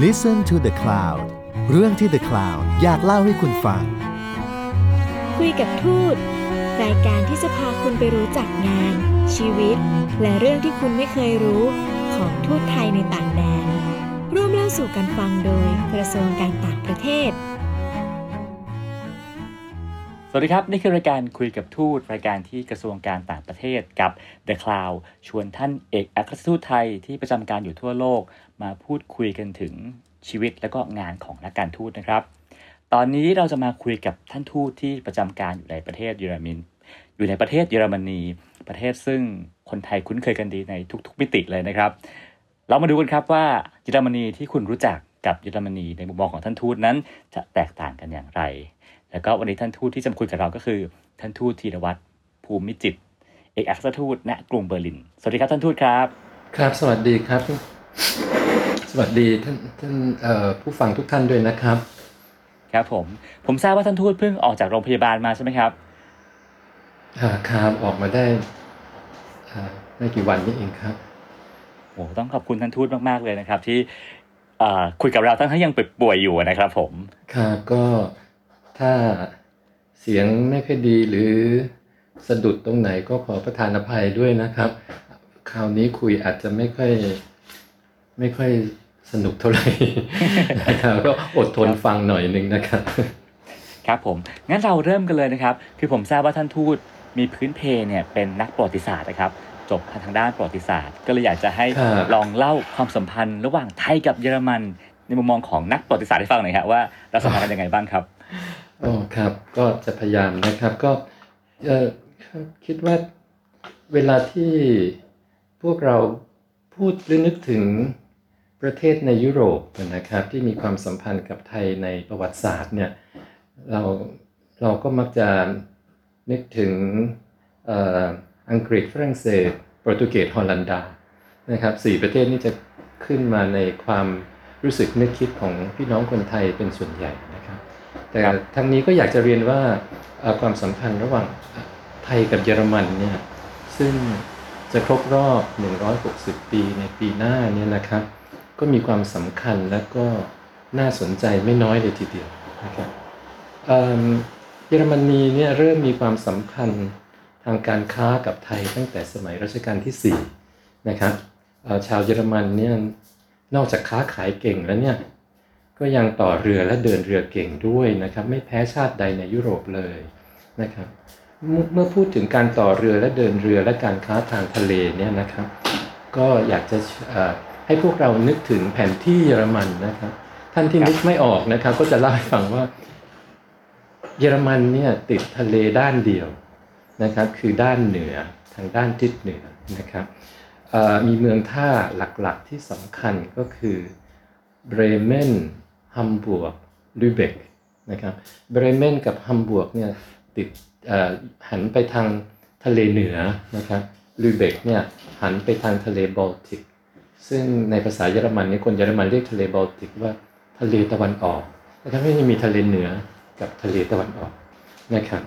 Listen to the Cloud เรื่องที่ The Cloud อยากเล่าให้คุณฟัง คุยกับทูต รายการที่จะพาคุณไปรู้จักงาน ชีวิต และเรื่องที่คุณไม่เคยรู้ของทูตไทยในต่างแดน ร่วมเล่าสู่กันฟังโดยกระทรวงการต่างประเทศ สวัสดีครับ นี่คือรายการคุยกับทูตรายการที่กระทรวงการต่างประเทศกับ The Cloud ชวนท่านเอกอัครรทูตไทยที่ประจำการอยู่ทั่วโลก มาพูดคุยกันถึงชีวิตและก็งานของนักการทูตนะครับ ตอนนี้เราจะมาคุยกับท่านทูตที่ประจำการอยู่ในประเทศเยอรมนอยู่ในประเทศเยอรมนี ประเทศซึ่งคนไทยคุ้นเคยกันดีในทุก ๆ มิติเลยนะครับ เรามาดูกันครับว่าเยอรมนีที่คุณรู้จักกับเยอรมนีในมุมมองของท่านทูตนั้นจะแตกต่างกันอย่างไร แล้วก็วันนี้ท่านทูตที่จะมาคุยกับเราก็คือ ท่านทูตธีรวัตรภูมิจิตรเอกอัครราชทูตณกรุงเบอร์ลิน สวัสดีครับท่านทูตครับ ครับ สวัสดีครับ สวัสดีท่านท่านเอ่อผู้ฟังทุกท่านด้วยนะครับ ครับผม ผมทราบว่าท่านทูตเพิ่งออกจากโรงพยาบาลมาใช่ไหมครับอ่าครับออกมาได้อ่าไม่กี่วันนี้เองครับโอ้ต้องขอบคุณท่านทูตมากๆเลยนะครับ ที่เอ่อคุยกับเราทั้งที่ยังป่วยอยู่นะครับ ผมครับก็ ถ้าเสียงไม่ค่อยดีหรือสะดุดตรงไหนก็ขอประทานอภัยด้วยนะครับ คราวนี้คุยอาจจะไม่ค่อยไม่ค่อยสนุกเท่าไหร่นะครับก็อดทนฟังหน่อยหนึ่งนะครับครับผมงั้นเราเริ่มกันเลยนะครับ คือผมทราบว่าท่านทูตมีพื้นเพเนี่ยเป็นนักประวัติศาสตร์นะครับ จบทางด้านประวัติศาสตร์ ก็เลยอยากจะให้ครับลองเล่าความสัมพันธ์ ระหว่างไทยกับเยอรมัน ในมุมมองของนักประวัติศาสตร์ให้ฟังหน่อยครับว่าเราสัมพันธ์กันยังไงบ้างครับ อ๋อครับก็จะพยายามนะครับก็คิดว่าเวลาที่พวกเราพูดหรือนึกถึงประเทศในยุโรปนะครับที่มีความสัมพันธ์กับไทยในประวัติศาสตร์เนี่ยเราเราก็มักจะนึกถึงอออังกฤษฝรั่งเศสโปรตุเกสฮอลันดานะครับสี่ประเทศนี้จะขึ้นมาในความรู้สึกนึกคิดของพี่น้องคนไทยเป็นส่วนใหญ่นะครับ แต่ทั้งนี้ก็อยากจะเรียนว่าความสัมพันธ์ระหว่างไทยกับเยอรมันเนี่ยซึ่งจะครบรอบ 160 ปีในปีหน้าเนี่ยนะครับ ก็มีความสำคัญและก็น่าสนใจไม่น้อยเลยทีเดียวนะครับเยอรมนีเนี่ยเริ่มมีความสัมพันธ์ทางการค้ากับไทยตั้งแต่สมัยรัชกาลที่4นะครับชาวเยอรมันเนี่ยนอกจากค้าขายเก่งแล้วเนี่ย ก็ยังต่อเรือและเดินเรือเก่งด้วยนะครับ ไม่แพ้ชาติใดในยุโรปเลยนะครับ เมื่อพูดถึงการต่อเรือและเดินเรือและการค้าทางทะเลเนี่ยนะครับ ก็อยากจะให้พวกเรานึกถึงแผนที่เยอรมันนะครับ ท่านที่นึกไม่ออกนะครับ ก็จะเล่าให้ฟังว่าเยอรมันเนี่ยติดทะเลด้านเดียวนะครับ คือด้านเหนือทางด้านทิศเหนือนะครับมีเมืองท่าหลักๆที่สำคัญก็คือเบรเมน ฮัมบวกลูเบกนะครับเบรเมนกับฮัมบวกเนี่ยติดหันไปทางทะเลเหนือนะครับลูเบกเนี่ยหันไปทางทะเลบอลติก ซึ่งในภาษาเยอรมันนี่คนเยอรมันเรียกทะเลบอลติกว่าทะเลตะวันออกนะครับไม่ได้มีทะเลเหนือกับทะเลตะวันออกนะครับ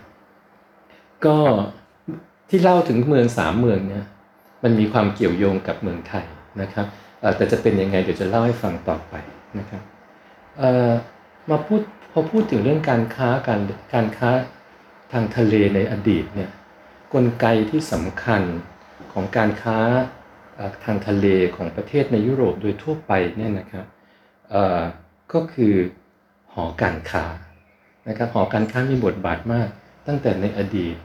ก็ที่เล่าถึงเมืองสามเมืองเนี่ยมันมีความเกี่ยวโยงกับเมืองไทยนะครับแต่จะเป็นยังไงเดี๋ยวจะเล่าให้ฟังต่อไปนะครับ มาพูดพอพูดถึงเรื่องการค้าการการค้าทางทะเลในอดีตเนี่ยกลไกที่สำคัญของการค้าทางทะเลของประเทศในยุโรปโดยทั่วไปเนี่ยนะครับก็คือหอการค้านะครับหอการค้ามีบทบาทมาก ตั้งแต่ในอดีต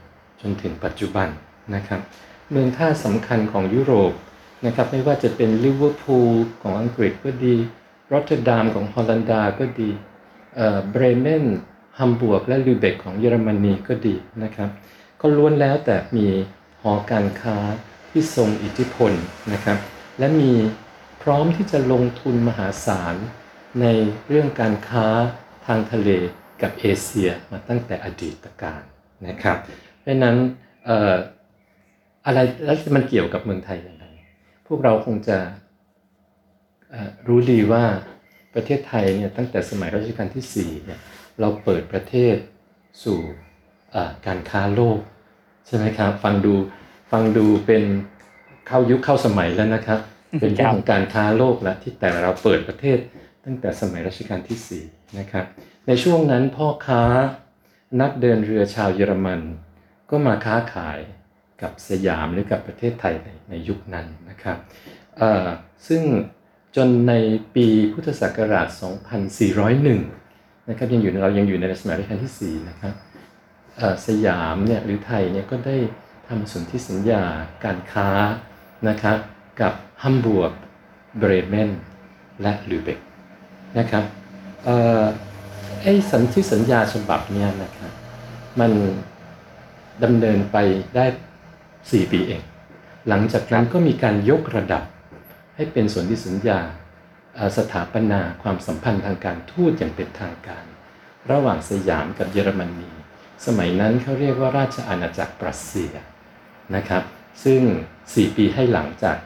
จนถึงปัจจุบันนะครับเมืองท่าสำคัญของยุโรปนะครับไม่ว่าจะเป็นลิเวอร์พูลของอังกฤษก็ดี รอตเตอร์ดัมของฮอลันดาก็ดีเบรเมนฮัมบวร์กและลูเบกของเยอรมนีก็ดีนะครับ ก็ล้วนแล้วแต่มีหอการค้าที่ทรงอิทธิพลนะครับ และมีพร้อมที่จะลงทุนมหาศาลในเรื่องการค้าทางทะเลกับเอเชียมาตั้งแต่อดีตการนะครับ เพราะนั้นอออะไรแล้วมันเกี่ยวกับเมืองไทยอย่างไรพวกเราคงจะ รู้ดีว่าประเทศไทยเนี่ยตั้งแต่สมัยรัชกาลที่4เนี่ยเราเปิดประเทศสู่เอ่อการค้าโลกใช่ไหมครับฟังดูฟังดูเป็นเข้ายุคเข้าสมัยแล้วนะครับ เป็นเรื่องของการค้าโลกแล้วที่แต่เราเปิดประเทศ ตั้งแต่สมัยรัชกาลที่4นะครับในช่วงนั้นพ่อค้านักเดินเรือชาวเยอรมัน ก็มาค้าขายกับสยามหรือกับประเทศไทยในในยุคนั้นนะครับซึ่ง จนในปีพุทธศักราช 2401 นะครับยังอยู่เรายังอยู่ในสมัยรัชกาลที่ 4 นะครับสยามเนี่ยหรือไทยเนี่ยก็ได้ทำสนธิสัญญาการค้านะครับกับฮัมบูร์กเบรเมนและลูเบกนะครับไอ้สันธิสัญญาฉบับนี้นะครับมันดำเนินไปได้ 4 ปีเอง หลังจากนั้นก็มีการยกระดับ ให้เป็นส่วนธิสัญญาสถาปนาความสัมพันธ์ทางการทูตอย่างเป็นทางการ ระหว่างสยามกับเยอรมนี สมัยนั้นเขาเรียกว่าราชอาณาจักรปรัสเซียนะครับซึ่ง 4 ปีให้หลังจาก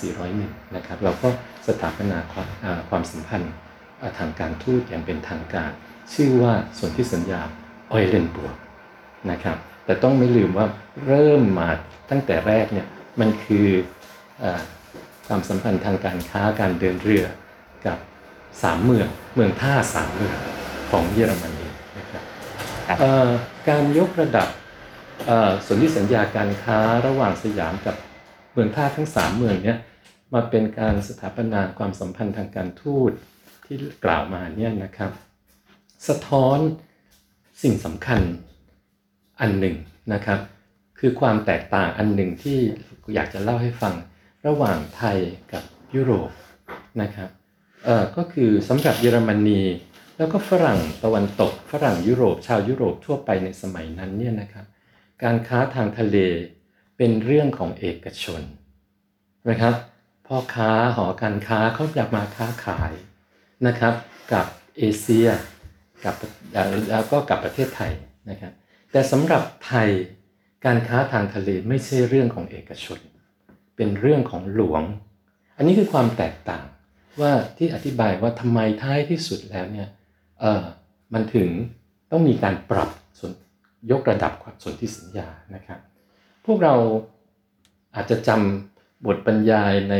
2401 นะครับเราก็สถาปนาความความสัมพันธ์ทางการทูตอย่างเป็นทางการ ชื่อว่าส่วนธิสัญญาออยเลนบวกนะครับแต่ต้องไม่ลืมว่าเริ่มมาตั้งแต่แรกเนี่ยมันคืออ ความสัมพันธ์ทางการค้าการเดินเรือกับสามเมืองเมืองท่าสามเมืองของเยอรมนีนะครับการยกระดับสนธิสัญญาการค้าระหว่างสยามกับเมืองท่าทั้งสามเมืองนี้มาเป็นการสถาปนาความสัมพันธ์ทางการทูตที่กล่าวมาเนี่ยนะครับ สะท้อนสิ่งสำคัญอันหนึ่งนะครับ คือความแตกต่างอันหนึ่งที่อยากจะเล่าให้ฟัง ระหว่างไทยกับยุโรปนะครับเอ่อก็คือสำหรับเยอรมนีแล้วก็ฝรั่งตะวันตก ฝรั่งยุโรป ชาวยุโรปทั่วไปในสมัยนั้นเนี่ยนะครับการค้าทางทะเลเป็นเรื่องของเอกชนนะครับพ่อค้าหอการค้าเขาอยากมาค้าขายนะครับ กับเอเชียกับแล้วก็กับประเทศไทยนะครับแต่สำหรับไทยการค้าทางทะเลไม่ใช่เรื่องของเอกชน เป็นเรื่องของหลวง อันนี้คือความแตกต่างว่าที่อธิบายว่าทำไมท้ายที่สุดแล้วเนี่ยเออมันถึงต้องมีการปรับส่วนยกระดับส่วนที่สัญญานะครับ พวกเราอาจจะจำบทบรรยายใน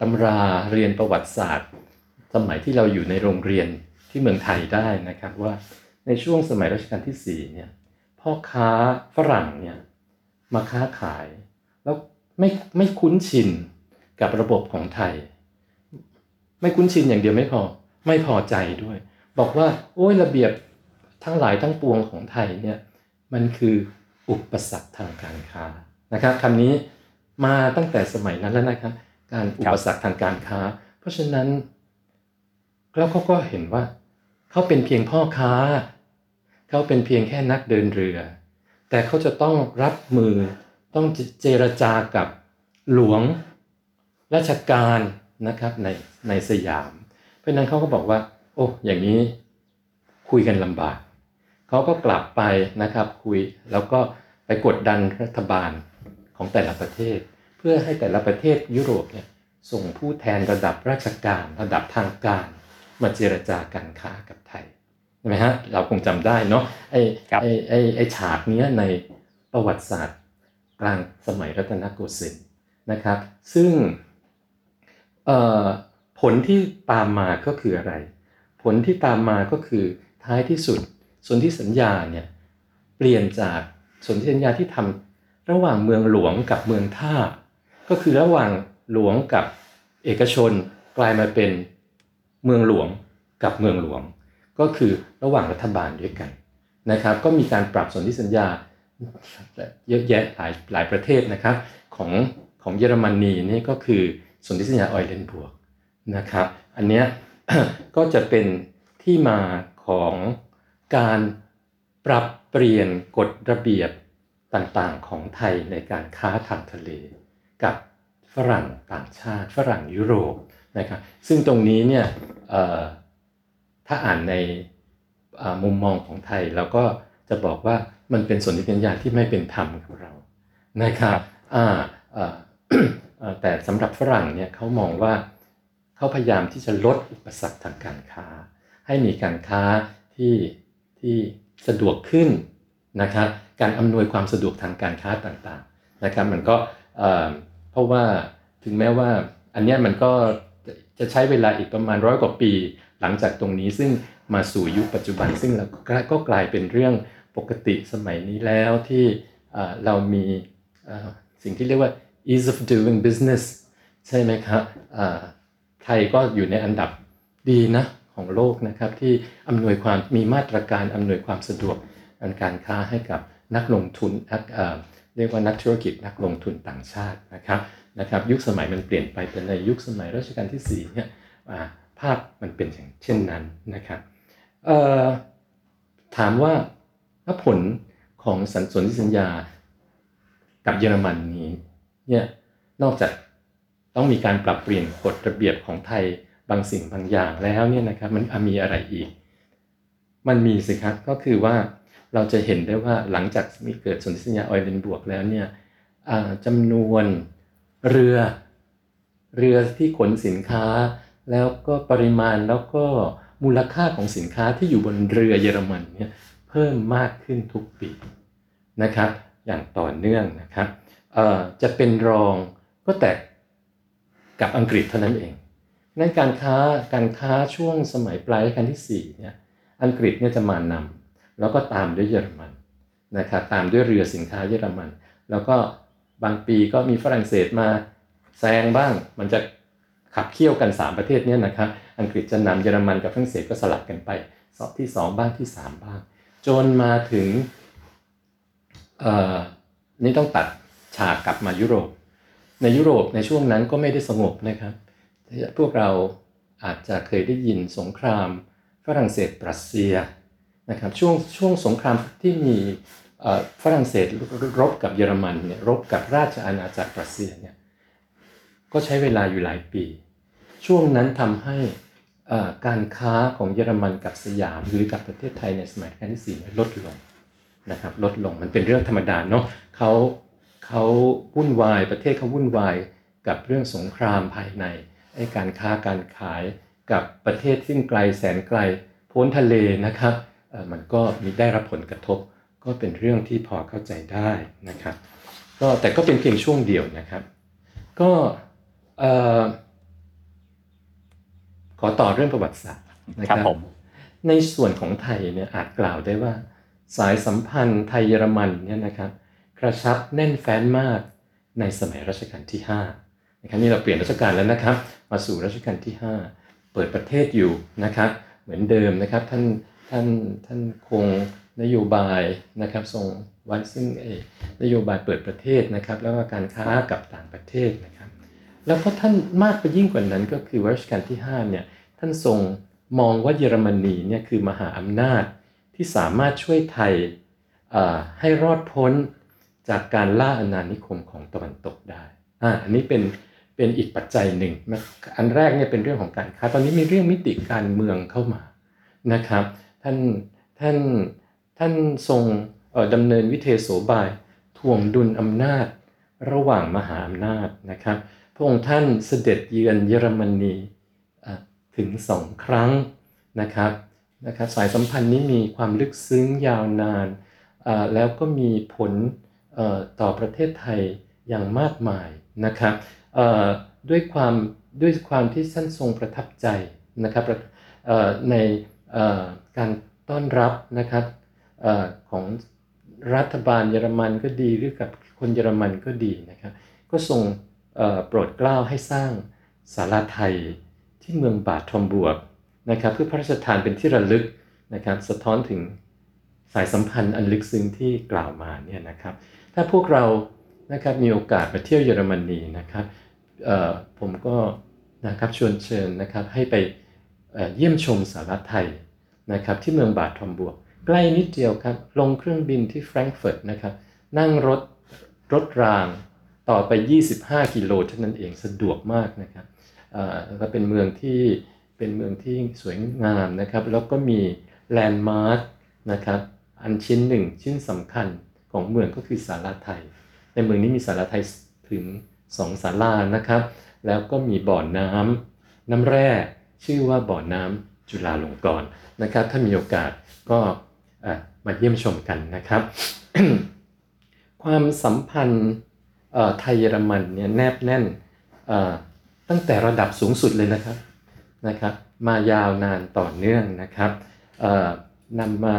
ตำราเรียนประวัติศาสตร์ สมัยที่เราอยู่ในโรงเรียนที่เมืองไทยได้นะครับว่าในช่วงสมัยรัชกาลที่4เนี่ยพ่อค้าฝรั่งเนี่ยมาค้าขาย แล้ว ไม่ไม่คุ้นชินกับระบบของไทย ไม่คุ้นชินอย่างเดียวไม่พอ ไม่พอใจด้วย บอกว่า โอ้ยระเบียบทั้งหลายทั้งปวงของไทยเนี่ยมันคืออุปสรรคทางการค้านะครับคำนี้มาตั้งแต่สมัยนั้นแล้วนะครับการอุปสรรคทางการค้า เพราะฉะนั้น แล้วเขาก็เห็นว่า เขาเป็นเพียงพ่อค้า เขาเป็นเพียงแค่นักเดินเรือ แต่เขาจะต้องรับมือ ต้องเจรจากับหลวงราชการนะครับในในสยาม เพราะนั้นเขาก็บอกว่า โอ้อย่างนี้คุยกันลำบากเขาก็กลับไปนะครับคุยแล้วก็ไปกดดันรัฐบาลของแต่ละประเทศ เพื่อให้แต่ละประเทศยุโรปเนี่ยส่งผู้แทนระดับราชการระดับทางการมาเจรจาการค้ากับไทยใช่ไหมฮะเราคงจำได้เนาะไอ้ไอ้ไอ้ไอ้ฉากนี้ในประวัติศาสตร์ กลางสมัยรัตนโกสินทร์นะครับ ซึ่งผลที่ตามมาก็คืออะไร ผลที่ตามมาก็คือท้ายที่สุดสนธิสัญญาเนี่ยเปลี่ยนจากสนธิสัญญาที่ทำระหว่างเมืองหลวงกับเมืองท่า ก็คือระหว่างหลวงกับเอกชนกลายมาเป็นเมืองหลวงกับเมืองหลวง ก็คือระหว่างรัฐบาลด้วยกันนะครับ ก็มีการปรับสนธิสัญญา เยอะแยะหลายหลายประเทศนะครับของของเยอรมนีนี่ก็คือสนธิสัญญาออยเลนบวกนะครับอันนี้ก็จะเป็นที่มาของการปรับเปลี่ยนกฎระเบียบต่างๆของไทยในการค้าทางทะเล กับฝรั่งต่างชาติ ฝรั่งยุโรปนะครับซึ่งตรงนี้เนี่ยถ้าอ่านในมุมมองของไทยเราก็จะบอกว่า มันเป็นสนธิสัญญาที่ไม่เป็นธรรมกับเรานะครับแต่สำหรับฝรั่งเนี่ยเขามองว่าเขาพยายามที่จะลดอุปสรรคทางการค้า ให้มีการค้าที่ที่สะดวกขึ้นนะครับการอำนวยความสะดวกทางการค้าต่างๆนะครับมันก็เพราะว่าถึงแม้ว่าอันนี้มันก็จะใช้เวลาอีกประมาณร้อยกว่าปี หลังจากตรงนี้ซึ่งมาสู่ยุคปัจจุบันซึ่งเราก็กลายเป็นเรื่อง ปกติสมัยนี้แล้วที่เรามีสิ่งที่เรียกว่า ease of doing business ใช่ไหมครับไทยก็อยู่ในอันดับดีนะของโลกนะครับที่อำนวยความมีมาตรการอำนวยความสะดวกในการค้าให้กับนักลงทุนเรียกว่านักธุรกิจนักลงทุนต่างชาตินะครับนะครับ ยุคสมัยมันเปลี่ยนไปเป็นในยุคสมัยรัชกาลที่4เนี่ยภาพมันเป็นอย่างเช่นนั้นนะครับถามว่า ผลของสันสนธิสัญญากับเยอรมันนี้เนี่ยนอกจากต้องมีการปรับเปลี่ยนกฎระเบียบของไทยบางสิ่งบางอย่างแล้วเนี่ยนะครับมันมีอะไรอีก มันมีสิครับก็คือว่าเราจะเห็นได้ว่าหลังจากมีเกิดสนธิสัญญาออยเลนบวกแล้วเนี่ยจำนวนเรือเรือที่ขนสินค้า แล้วก็ปริมาณแล้วก็มูลค่าของสินค้าที่อยู่บนเรือเยอรมันเนี่ย พิ่มมากขึ้นทุกปีนะครับ อย่างต่อเนื่องนะครับจะเป็นรองก็แต่กับอังกฤษเท่านั้นเองนั่นการค้าการค้าช่วงสมัยปลายรัชกาลที่4เนี่ยอังกฤษเนี่ยจะมานำแล้วก็ตามด้วยเยอรมันนะครับตามด้วยเรือสินค้าเยอรมัน แล้วก็บางปีก็มีฝรั่งเศสมาแซงบ้าง มันจะขับเคี่ยวกัน 3 ประเทศเนี้นะครับอังกฤษจะนำเยอรมันกับฝรั่งเศสก็สลับกันไปสอบที่ 2 บ้างที่ 3 บ้าง จนมาถึงนี่ต้องตัดฉากกลับมายุโรป ในยุโรปในช่วงนั้นก็ไม่ได้สงบนะครับพวกเราอาจจะเคยได้ยินสงครามฝรั่งเศสปรัสเซียนะครับช่วงช่วงสงครามที่มีฝรั่งเศสรบกับเยอรมันเนี่ยรบกับราชอาณาจักรปรัสเซียเนี่ยก็ใช้เวลาอยู่หลายปี ช่วงนั้นทำให้ การค้าของเยอรมันกับสยามหรือกับประเทศไทยในสมัยรัชกาลที่สี่ลดลงนะครับลดลงมันเป็นเรื่องธรรมดาเนาะเขาเขาวุ่นวายประเทศเขาวุ่นวายกับเรื่องสงครามภายในไอ้การค้าการขายกับประเทศที่ไกลแสนไกลพ้นทะเลนะครับมันก็มีได้รับผลกระทบ ก็เป็นเรื่องที่พอเข้าใจได้นะครับก็แต่ก็เป็นเพียงช่วงเดียวนะครับ ก็ อต่อเรื่องประวัติศาสตร์นะครับรบในส่วนของไทยเนี่ยอาจกล่าวได้ว่า สายสัมพันธ์ไทยเยอรมันเนี่ยนะครับกระชับแน่นแฟ้นมากในสมัยรัชกาลที่5นะครับนี่เราเปลี่ยนรัชกาลแล้วนะครับ มาสู่รัชกาลที่ 5 เปิดประเทศอยู่นะครับ เหมือนเดิมนะครับท่านท่านท่านคงนโยบายนะครับทรงไว้ซึ่งนโยบายเปิดประเทศนะครับ แล้วก็การค้ากับต่างประเทศนะครับ แล้วก็ท่านมากไปยิ่งกว่านั้นก็คือรัชกาลที่5เนี่ยท่านทรงมองว่าเยอรมนีเนี่ยคือมหาอำนาจที่สามารถช่วยไทยให้รอดพ้นจากการล่าอาณานิคมของตะวันตกได้อ่าอันนี้เป็นเป็นอีกปัจจัยหนึ่ง อันแรกเนี่ยเป็นเรื่องของการค้า ตอนนี้มีเรื่องมิติการเมืองเข้ามานะครับ ท่านท่านท่านทรงดำเนินวิเทโสบายถ่วงดุลอำนาจระหว่างมหาอำนาจนะครับ พระองค์ท่านเสด็จเยือนเยอรมนีถึงสองครั้งนะครับนะครับสายสัมพันธ์นี้มีความลึกซึ้งยาวนาน แล้วก็มีผลต่อประเทศไทยอย่างมากมายนะครับด้วยความด้วยความที่ท่านทรงประทับใจนะครับในการต้อนรับนะครับของรัฐบาลเยอรมันก็ดีหรือกับคนเยอรมันก็ดีนะครับก็ทรง โปรดเกล้าให้สร้างศาลาไทยที่เมืองบาททอมบวกนะครับเพื่อพระราชทานเป็นที่ระลึกนะครับสะท้อนถึงสายสัมพันธ์อันลึกซึ้งที่กล่าวมาเนี่ยนะครับถ้าพวกเรานะครับมีโอกาสมาเที่ยวเยอรมนีนะครับผมก็นะครับชวนเชิญนะครับให้ไปเยี่ยมชมสารไทยนะครับที่เมืองบาททอมบวก ใกล้นิดเดียวครับลงเครื่องบินที่แฟรงก์เฟิร์ตนะครับนั่งรถรถราง ต่อไป 25 กิโลเท่านั้นเองสะดวกมากนะครับก็เป็นเมืองที่เป็นเมืองที่สวยงามนะครับ แล้วก็มีแลนด์มาร์คนะครับอันชิ้นหนึ่งชิ้นสำคัญของเมืองก็คือศาลาไทย ในเมืองนี้มีศาลาไทยถึงสองศาลานะครับ แล้วก็มีบ่อน้ำน้ำแร่ชื่อว่าบ่อน้ำจุฬาลงกรณ์นะครับ ถ้ามีโอกาสก็มาเยี่ยมชมกันนะครับ ความสัมพันธ์ ไทยเยอรมันเนี่ยแนบแน่นตั้งแต่ระดับสูงสุดเลยนะครับนะครับมายาวนานต่อเนื่องนะครับนำมา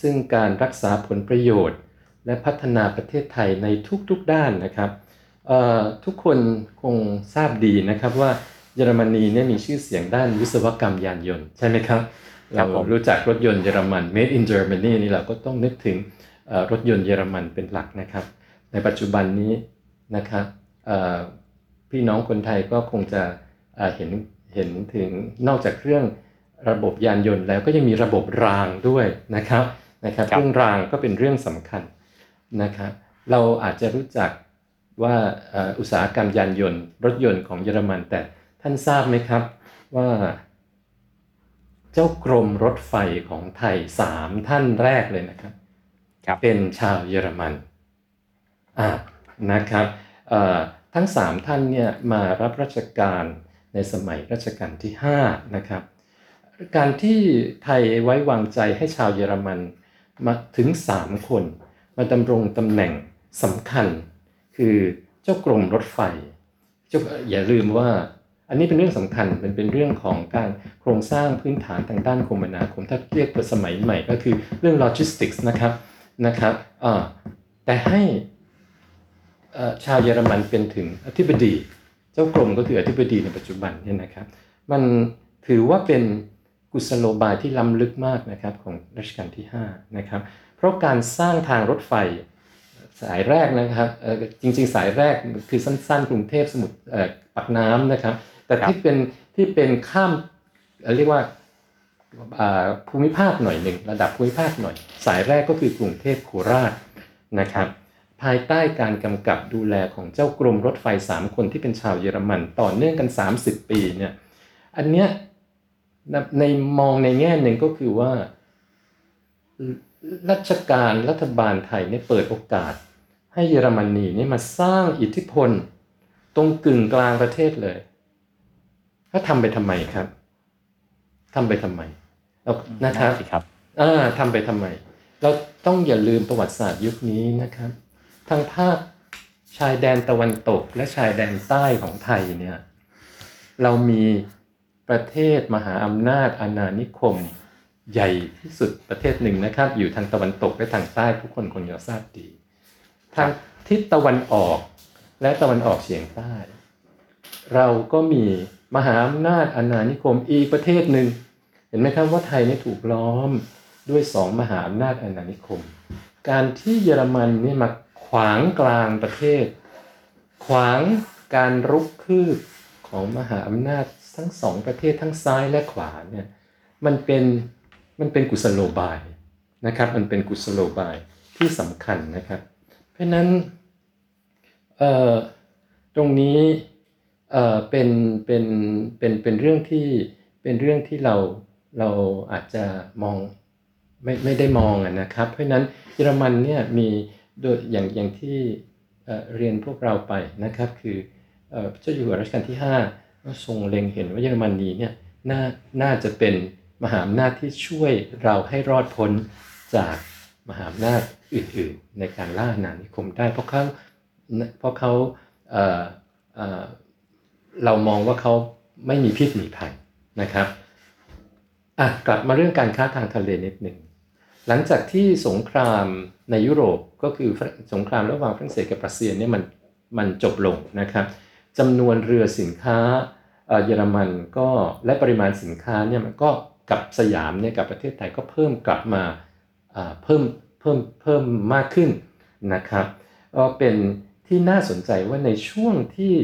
ซึ่งการรักษาผลประโยชน์ และพัฒนาประเทศไทยในทุกๆด้านนะครับทุกคนคงทราบดีนะครับว่าเยอรมนีเนี่ยมีชื่อเสียงด้านวิศวกรรมยานยนต์ใช่ไหมครับเรารู้จักรถยนต์เยอรมัน made in Germany นี่เราก็ต้องนึกถึงรถยนต์เยอรมันเป็นหลักนะครับ ในปัจจุบันนี้นะครับพี่น้องคนไทยก็คงจะเห็นเห็นถึงนอกจากเครื่องระบบยานยนต์แล้วก็ยังมีระบบรางด้วยนะครับนะครับเรื่องรางก็เป็นเรื่องสำคัญนะครับเราอาจจะรู้จักว่าอุตสาหกรรมยานยนต์ รถยนต์ของเยอรมันแต่ท่านทราบไหมครับว่าเจ้ากรมรถไฟของไทยสามท่านแรกเลยนะครับรบเป็นชาวเยอรมันอ่า นะครับทั้งสามท่านเนี่ยมารับราชการในสมัยรัชกาลที่5นะครับการที่ไทยไว้วางใจให้ชาวเยอรมันมาถึง 3 คน มาดำรงตำแหน่งสำคัญ คือเจ้ากรมรถไฟอย่าลืมว่าอันนี้เป็นเรื่องสำคัญเป็นเป็นเรื่องของการโครงสร้างพื้นฐานทางด้านคมนาคมถ้าเรียกเป็นสมัยใหม่ก็คือเรื่องโลจิสติกส์นะครับนะครับแต่ให้ ชาวเยอรมันเป็นถึงอธิบดี เจ้ากรมก็คืออธิบดีในปัจจุบันเนี่ยนะครับ มันถือว่าเป็นกุศโลบายที่ล้ำลึกมากนะครับของรัชกาลที่5นะครับ เพราะการสร้างทางรถไฟสายแรกนะครับจริงๆ สายแรกคือสั้นๆ กรุงเทพสมุทรปักน้ำนะครับ แต่ที่เป็นที่เป็นข้ามเรียกว่าภูมิภาคหน่อยหนึ่งระดับภูมิภาคหน่อย สายแรกก็คือกรุงเทพโคราชนะครับ ภายใต้การกำกับดูแลของเจ้ากรมรถไฟ 3 คนที่เป็นชาวเยอรมันต่อเนื่องกัน 30 ปีเนี่ยอันเนี้ยในมองในแง่หนึ่งก็คือว่ารัชการรัฐบาลไทยเนี่ยเปิดโอกาส ให้เยอรมนีนี่มาสร้างอิทธิพล ตรงกึ่งกลางประเทศเลยเขาทำไปทำไมครับทำไปทำไมเรานะครับครับอ่าทำไปทำไม เราต้องอย่าลืมประวัติศาสตร์ยุคนี้นะครับ ทางภาคชายแดนตะวันตกและชายแดนใต้ของไทยเนี่ยเรามีประเทศมหาอำนาจอาณานิคมใหญ่ที่สุดประเทศหนึ่งนะครับ อยู่ทางตะวันตกและทางใต้ทุกคนคงจะทราบดี ทางทิศตะวันออกและตะวันออกเฉียงใต้ เราก็มีมหาอำนาจอาณานิคมอีกประเทศหนึ่ง เห็นไหมครับว่าไทยนี่ถูกล้อมด้วยสองมหาอำนาจอาณานิคม การที่เยอรมันนี่มา ขวางกลางประเทศ ขวางการรุกคืบของมหาอำนาจทั้งสองประเทศทั้งซ้ายและขวาเนี่ยมันเป็นมันเป็นกุศโลบายนะครับมันเป็นกุศโลบายที่สำคัญนะครับ เพราะนั้นตรงนี้เป็นเป็นเป็นเป็นเรื่องที่เป็นเรื่องที่เราเราอาจจะมองไม่ไม่ได้มองนะครับ เพราะนั้นเยอรมันเนี่ยมี โดยอย่างอย่างที่เรียนพวกเราไปนะครับ คือเจ้าอยู่หัวรัชกาลที่5ทรงเล็งเห็นว่าเยอรมนีเนี่ยน่าน่าจะเป็นมหาอำนาจที่ช่วยเราให้รอดพ้นจากมหาอำนาจอื่นๆ ในการล่าอาณานิคมได้เพราะเขาเพราะเขาเเรามองว่าเขาไม่มีพิษมีภัยนะครับอะกลับมาเรื่องการค้าทางทะเลนิดหนึ่ง หลังจากที่สงครามในยุโรปก็คือสงครามระหว่างฝรั่งเศสกับรัสเซียเนี่ยมันมันจบลงนะครับจำนวนเรือสินค้าเยอรมันก็และปริมาณสินค้าเนี่ยมันก็กับสยามเนี่ยกับประเทศไทยก็เพิ่มกลับมาเพิ่มเพิ่มเพิ่มมากขึ้นนะครับก็เป็นที่น่าสนใจว่าในช่วงที่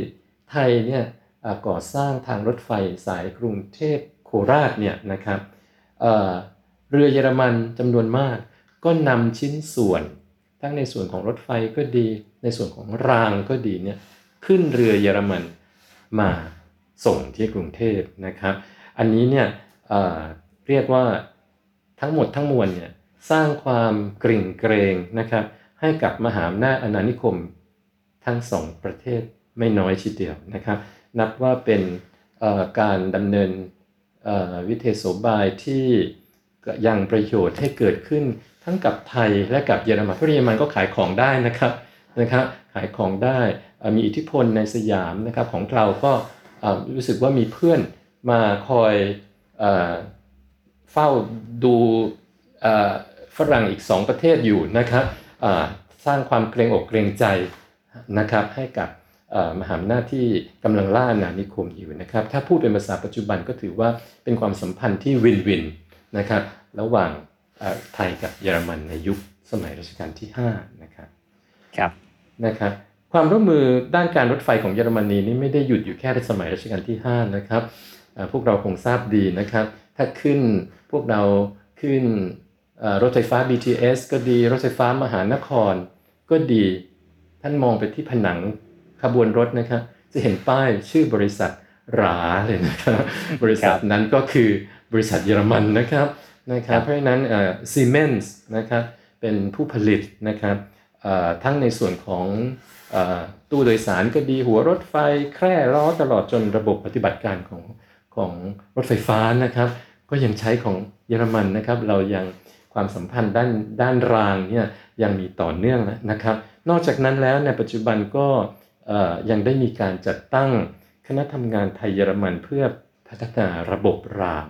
ไทยเนี่ยก่อสร้างทางรถไฟสายกรุงเทพโคราชเนี่ยนะครับ เรือเยอรมันจำนวนมาก ก็นำชิ้นส่วน ทั้งในส่วนของรถไฟก็ดี ในส่วนของรางก็ดีเนี่ยขึ้นเรือเยอรมันมาส่งที่กรุงเทพนะครับ อันนี้เนี่ยเเรียกว่าทั้งหมดทั้งมวลเนี่ยสร้างความกริ่งเกรงนะครับให้กับมหาอำนาจอาณานิคมทั้งสองประเทศไม่น้อยทีเดียวนะครับ นับว่าเป็นการดำเนินวิเทศบายที่ ยังประโยชน์ให้เกิดขึ้นทั้งกับไทยและกับเยอรมันเพราะเยอรมันก็ขายของได้นะครับนะครับขายของได้มีอิทธิพลในสยามนะครับของเราก็รู้สึกว่ามีเพื่อนมาคอยเฝ้าดูฝรั่งอีกสองประเทศอยู่นะครับสร้างความเกรงอกเกรงใจนะครับให้กับมหาอำนาจที่กำลังล่าอาณานิคมอยู่นะครับถ้าพูดเป็นภาษาปัจจุบันก็ถือว่าเป็นความสัมพันธ์ที่วินวิน นะครับระหว่างเอ่อไทยกับเยอรมันในยุคสมัยรัชกาลที่5นะครับครับนะครับความร่วมมือด้านการรถไฟของเยอรมนีนี่ไม่ได้หยุดอยู่แค่ในสมัยรัชกาลที่5นะครับอ่าพวกเราคงทราบดีนะครับ ถ้าขึ้นพวกเราขึ้นเอ่อรถไฟฟ้า BTS ก็ดีรถไฟฟ้ามหานคร ก็ดีท่านมองไปที่ผนังขบวนรถนะครับจะเห็นป้ายชื่อบริษัทหราเลยนะครับบริษัทนั้นก็คือ บริษัทเยอรมันนะครับนะครับเพราะฉะนั้นซีเมนส์นะครับเป็นผู้ผลิตนะครับเอ่อทั้งในส่วนของเอ่อตู้โดยสารก็ดีหัวรถไฟแคร่ล้อตลอดจนระบบปฏิบัติการของของรถไฟฟ้านะครับ ก็ยังใช้ของเยอรมันนะครับ เรายังความสัมพันธ์ด้านด้านรางเนี่ยยังมีต่อเนื่องนะครับ นอกจากนั้นแล้วในปัจจุบันก็เอ่อยังได้มีการจัดตั้งคณะทำงานไทยเยอรมันเพื่อพัฒนาระบบราง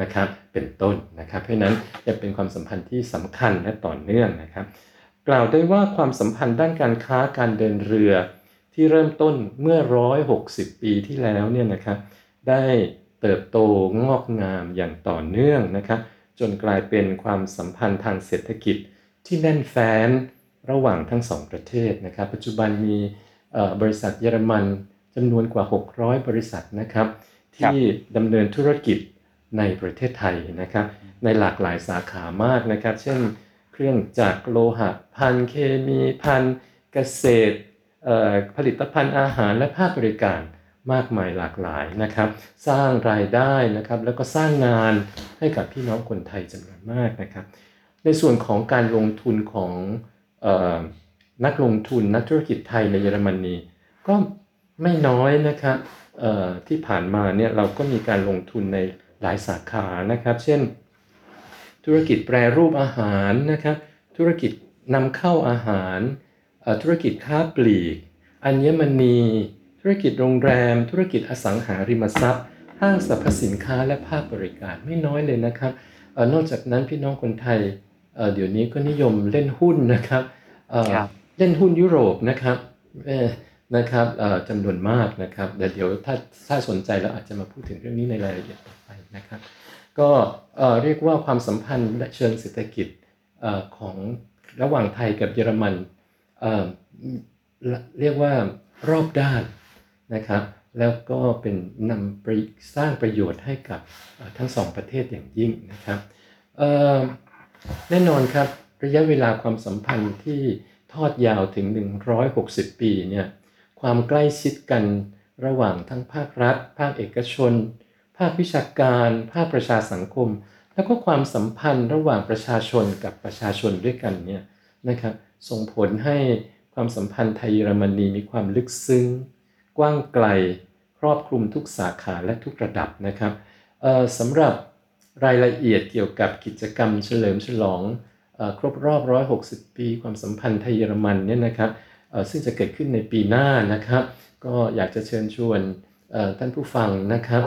นะครับเป็นต้นนะครับ เพราะฉะนั้นยังเป็นความสัมพันธ์ที่สำคัญและต่อเนื่องนะครับ กล่าวได้ว่าความสัมพันธ์ด้านการค้าการเดินเรือที่เริ่มต้นเมื่อ 160 ปีที่แล้วเนี่ยนะครับได้เติบโตงอกงามอย่างต่อเนื่องนะครับจนกลายเป็นความสัมพันธ์ทางเศรษฐกิจที่แน่นแฟ้นระหว่างทั้งสองประเทศนะครับ ปัจจุบันมีเอ่อบริษัทเยอรมันจำนวนกว่า 600 บริษัทนะครับ ที่ดำเนินธุรกิจ ในประเทศไทยนะครับ ในหลากหลายสาขามากนะครับ เช่น เครื่องจักรโลหะพันเคมีพันเกษตรผลิตภัณฑ์อาหารและภาคบริการมากมายหลากหลายนะครับ สร้างรายได้นะครับ แล้วก็สร้างงานให้กับพี่น้องคนไทยจำนวนมากนะครับ ในส่วนของการลงทุนของออนักลงทุนนักธุรกิจไทยในเยอรมนีก็ไม่น้อยนะครับที่ผ่านมาเนี่ยเราก็มีการลงทุนใน หลายสาขานะครับ เช่น ธุรกิจแปรรูปอาหารนะครับ ธุรกิจนำเข้าอาหารเอ่อธุรกิจค้าปลีก อัญมณี ธุรกิจโรงแรม ธุรกิจอสังหาริมทรัพย์ห้างสรรพสินค้าและภาคบริการไม่น้อยเลยนะครับเออนอกจากนั้นพี่น้องคนไทยเอ่อเดี๋ยวนี้ก็นิยมเล่นหุ้นนะครับเอ่อครับเล่นหุ้นยุโรปนะครับเอ่อนะครับเอ่อจำนวนมากนะครับแต่เดี๋ยวถ้าถ้าสนใจเราอาจจะมาพูดถึงเรื่องนี้ในรายละเอียดต่อไป นะครับก็เรียกว่าความสัมพันธ์เชิงเศรษฐกิจของระหว่างไทยกับเยอรมันเเรียกว่ารอบด้านนะครับแล้วก็เป็นนำไปสร้างประโยชน์ให้กับทั้งสองประเทศอย่างยิ่งนะครับแน่นอนครับระยะเวลาความสัมพันธ์ที่ทอดยาวถึง 160 ปีเนี่ยความใกล้ชิดกันระหว่างทั้งภาครัฐ ภาคเอกชนาควิชาการ ภาคประชาสังคม แล้วก็ความสัมพันธ์ระหว่างประชาชนกับประชาชนด้วยกันเนี่ยนะครับส่งผลให้ความสัมพันธ์ไทยเยอรมนีมีความลึกซึ้ง กว้างไกลครอบคลุมทุกสาขาและทุกระดับนะครับเอ่อสำหรับรายละเอียดเกี่ยวกับกิจกรรมเฉลิมฉลองอครบรอบ 160 ปี ความสัมพันธ์ไทยเยอรมันเนี่ยนะครับเอ่อซึ่งจะเกิดขึ้นในปีหน้านะครับ ก็อยากจะเชิญชวนท่านผู้ฟังนะครับ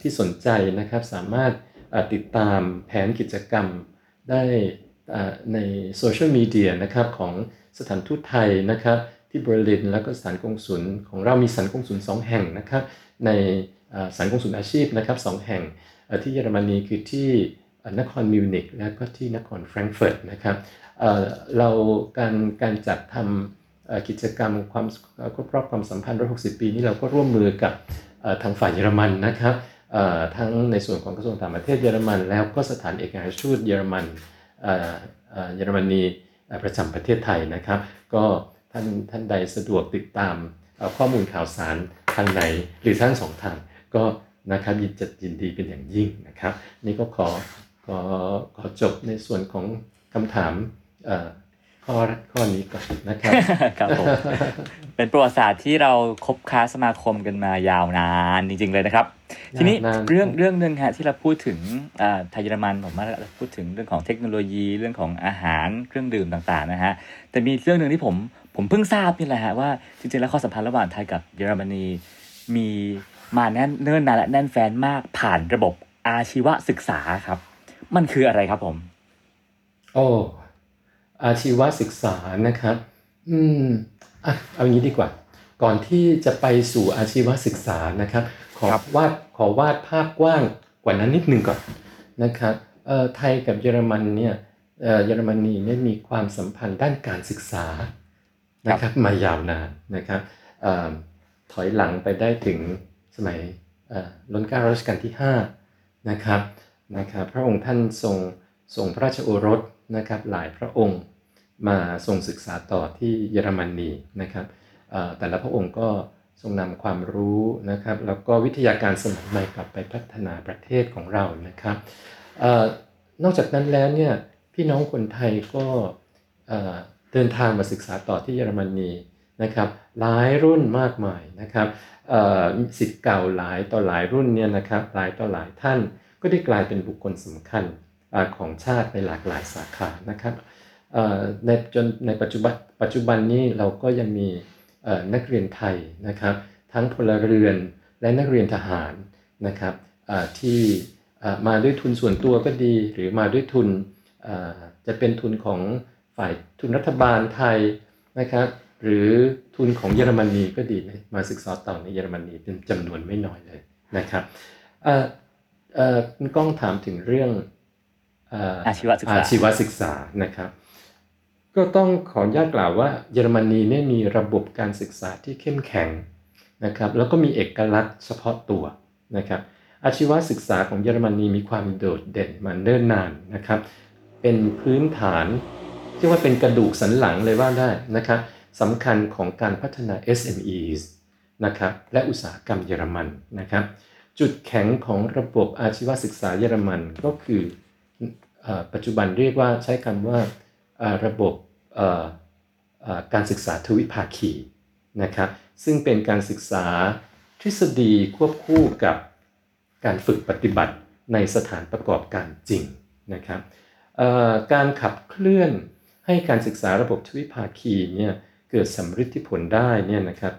ที่สนใจนะครับสามารถติดตามแผนกิจกรรมได้ในโซเชียลมีเดียนะครับของสถานทูตไทยนะครับที่เบอร์ลินแล้วก็สถานกงสุลของเรามีสถานกงสุลสองแห่งนะครับในสถานกงสุลอาชีพนะครับสองแห่งที่เยอรมนีคือที่นครมิวนิกและก็ที่นครแฟรงก์เฟิร์ตนะครับเราการการจัดทำกิจกรรมความครบรอบความสัมพันธ์ 160 ปีนี้เราก็ร่วมมือกับ ทางฝ่ายเยอรมันนะครับทั้งในส่วนของกระทรวงต่างประเทศเยอรมัน แล้วก็สถานเอกอัครราชทูตเยอรมันเยอรมนีประจำประเทศไทยนะครับ ก็ท่านท่านใดสะดวกติดตามข้อมูลข่าวสารทางไหนหรือทั้งสองทางก็นะครับยินจะยินดีเป็นอย่างยิ่งนะครับ นี่ก็ขอขอขอจบในส่วนของคำถามอ ข้อข้อนี้ก่อนนะครับ ครับผม เป็นประวัติศาสตร์ที่เราคบค้าสมาคมกันมายาวนานจริง ๆ เลยนะครับ ทีนี้นานเรื่องเรื่องหนึ่งฮะที่เราพูดถึงอ่าไทยเยอรมันผมว่าเราพูดถึงเรื่องของเทคโนโลยีเรื่องของอาหารเครื่องดื่มต่างๆนะฮะแต่มีเรื่องหนึ่งที่ผมผมเพิ่งทราบนี่แหละฮะว่าจริงๆแล้วความสัมพันธ์ระหว่างไทยกับเยอรมนีมีมาแน่นเนิ่นนานและแน่นแฟนมากผ่านระบบอาชีวศึกษาครับ มันคืออะไรครับผม โอ้ อาชีวศึกษานะครับ อืมอะเอางี้ดีกว่า ก่อนที่จะไปสู่อาชีวศึกษานะครับ ขอครับวาดขอวาดภาพกว้างกว่านั้นนิดนึงก่อนนะครับเอ่อไทยกับเยอรมันเนี่ยเอ่อเยอรมนีเนี่ยมีความสัมพันธ์ด้านการศึกษานะครับมายาวนานนะครับเอ่อถอยหลังไปได้ถึงสมัยเอ่อรัชกาลรัชกาลที่5นะครับนะครับพระองค์ท่านทรงทรงพระราชโอรส นะครับหลายพระองค์มาทรงศึกษาต่อที่เยอรมนีนะครับแต่ละพระองค์ก็ทรงนำความรู้นะครับแล้วก็วิทยาการสมัยใหม่กลับไปพัฒนาประเทศของเรานะครับออนอกจากนั้นแล้วเนี่ยพี่น้องคนไทยก็เอ่อเดินทางมาศึกษาต่อที่เยอรมนีนะครับหลายรุ่นมากมายนะครับสิทธิ์เก่าหลายต่อหลายรุ่นเนี่ยนะครับหลายต่อหลายท่านก็ได้กลายเป็นบุคคลสำคัญ ของชาติในหลากหลายสาขานะครับในจนในปัจจุบันปัจจุบันนี้เราก็ยังมีนักเรียนไทยนะครับ ทั้งพลเรือนและนักเรียนทหารนะครับที่มาด้วยทุนส่วนตัวก็ดี หรือมาด้วยทุนจะเป็นทุนของฝ่ายทุนรัฐบาลไทยนะครับหรือทุนของเยอรมนีก็ดีมาศึกษาต่อในเยอรมนีเป็นจำนวนไม่น้อยเลยนะครับคุณก้องถามถึงเรื่อง อาชีวศึกษาอาชีวศึกษานะครับ ก็ต้องขออนุญาตกล่าวว่า เยอรมนีเนี่ยมีระบบการศึกษาที่เข้มแข็งนะครับ แล้วก็มีเอกลักษณ์เฉพาะตัวนะครับ อาชีวศึกษาของเยอรมนีมีความโดดเด่นมาเนิ่นนานนะครับ เป็นพื้นฐานที่ว่าเป็นกระดูกสันหลังเลยว่าได้นะครับสำคัญของการพัฒนา SMEs นะครับและอุตสาหกรรมเยอรมันนะครับ จุดแข็งของระบบอาชีวศึกษาเยอรมันก็คือเออ ปัจจุบันเรียกว่าใช้คำว่าระบบการศึกษาทวิภาคีนะครับซึ่งเป็นการศึกษาทฤษฎีควบคู่กับการฝึกปฏิบัติในสถานประกอบการจริงนะครับการขับเคลื่อนให้การศึกษาระบบทวิภาคีเนี่ยเกิดสำฤทธิผลได้เนี่ยนะครับ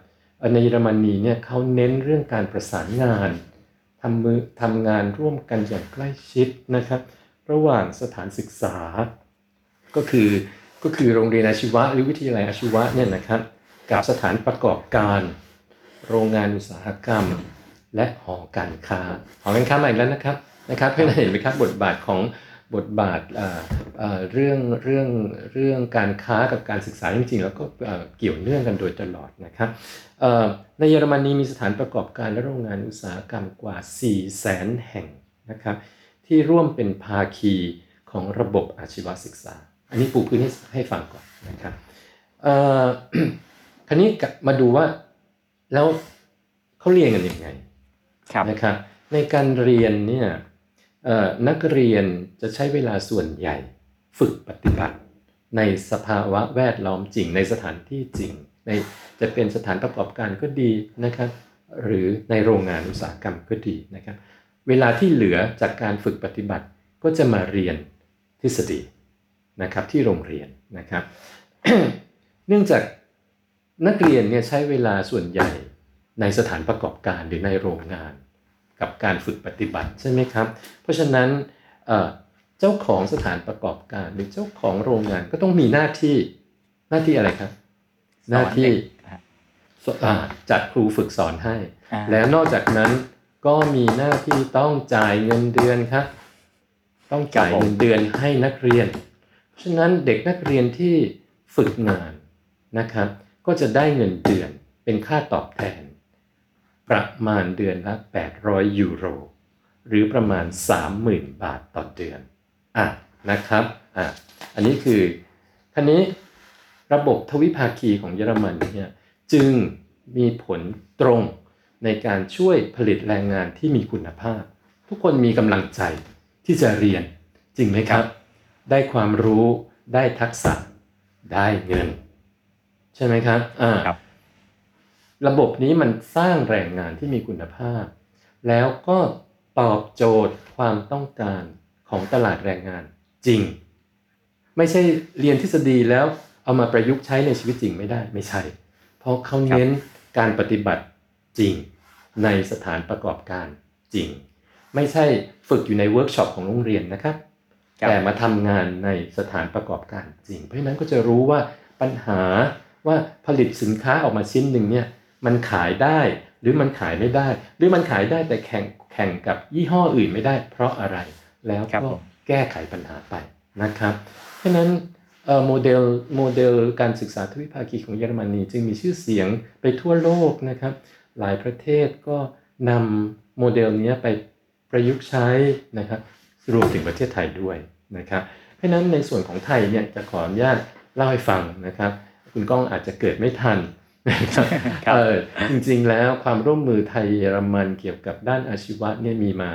ในเยอรมนีเนี่ยเขาเน้นเรื่องการประสานงานทำมือทำงานร่วมกันอย่างใกล้ชิดนะครับ ระหว่างสถานศึกษา ก็คือก็คือโรงเรียนอาชีวะหรือวิทยาลัยอาชีวะเนี่ยนะครับ กับสถานประกอบการ โรงงานอุตสาหกรรม และหอการค้าหอการค้ามาอีกแล้วนะครับนะครับเพื่อนเห็นไหมครับบทบาทของบทบาทเรื่องเรื่องเรื่องการค้ากับการศึกษาจริงๆ แล้วก็เกี่ยวเนื่องกันโดยตลอดนะครับในเยอรมนีมีสถานประกอบการและโรงงานอุตสาหกรรมกว่า 4 0 0แสนแห่งนะครับ ที่ร่วมเป็นภาคีของระบบอาชีวศึกษา อันนี้ปูพื้นให้ให้ฟังก่อนนะครับเอ่อคราวนี้กลับมาดูว่าแล้วเขาเรียนกันยังไงครับนะครับในการเรียนเนี่ยเอ่อนักเรียนจะใช้เวลาส่วนใหญ่ฝึกปฏิบัติ ในสภาวะแวดล้อมจริง ในสถานที่จริง ในจะเป็นสถานประกอบการก็ดีนะครับหรือในโรงงานอุตสาหกรรมก็ดีนะครับ เวลาที่เหลือจากการฝึกปฏิบัติก็จะมาเรียนทฤษฎีนะครับที่โรงเรียนนะครับ เนื่องจากนักเรียนเนี่ยใช้เวลาส่วนใหญ่ในสถานประกอบการหรือในโรงงาน กับการฝึกปฏิบัติใช่ไหมครับ เพราะฉะนั้นเอ่อเจ้าของสถานประกอบการหรือเจ้าของโรงงานก็ต้องมีหน้าที่หน้าที่อะไรครับ หน้าที่สอนเด็กฮะอ่าจัดครูฝึกสอนให้อ่าแล้วนอกจากนั้น ก็มีหน้าที่ต้องจ่ายเงินเดือนครับต้องจ่ายเงินเดือนให้นักเรียน เพราะฉะนั้นเด็กนักเรียนที่ฝึกงานนะครับ ก็จะได้เงินเดือนเป็นค่าตอบแทน ประมาณเดือนละ 800 ยูโร หรือประมาณ 30,000 บาทต่อเดือนอะนะครับอะอันนี้คือท่านี้ระบบทวิภาคีของเยอรมันเนี่ยจึงมีผลตรง ในการช่วยผลิตแรงงานที่มีคุณภาพ ทุกคนมีกำลังใจที่จะเรียนจริงไหมครับ ได้ความรู้ได้ทักษะได้เงิน ใช่ไหมครับอ่าครับระบบนี้มันสร้างแรงงานที่มีคุณภาพ แล้วก็ตอบโจทย์ความต้องการของตลาดแรงงานจริง ไม่ใช่เรียนทฤษฎีแล้วเอามาประยุกต์ใช้ในชีวิตจริงไม่ได้ไม่ใช่ เพราะเขาเน้นการปฏิบัติ จริง ในสถานประกอบการจริง ไม่ใช่ฝึกอยู่ในเวิร์กช็อปของโรงเรียนนะครับครับแต่มาทำงานในสถานประกอบการจริง เพราะฉะนั้นก็จะรู้ว่าปัญหาว่าผลิตสินค้าออกมาชิ้นหนึ่งเนี่ยมันขายได้หรือมันขายไม่ได้ หรือมันขายได้แต่แข่งแข่งกับยี่ห้ออื่นไม่ได้ เพราะอะไรแล้วครับก็ผมแก้ไขปัญหาไปนะครับ เพราะฉะนั้นเอ่อโมเดลโมเดลการศึกษาทวิภาคีของเยอรมนีจึงมีชื่อเสียงไปทั่วโลกนะครับ หลายประเทศก็นำโมเดลเนี้ยไปประยุกต์ใช้นะครับรวมถึงประเทศไทยด้วยนะครับ เพราะฉะนั้นในส่วนของไทยเนี่ยจะขออนุญาตเล่าให้ฟังนะครับ คุณก้องอาจจะเกิดไม่ทันนะครับครับเออจริงๆแล้วความร่วมมือไทยเยอรมันเกี่ยวกับด้านอาชีวะเนี่ยมีมา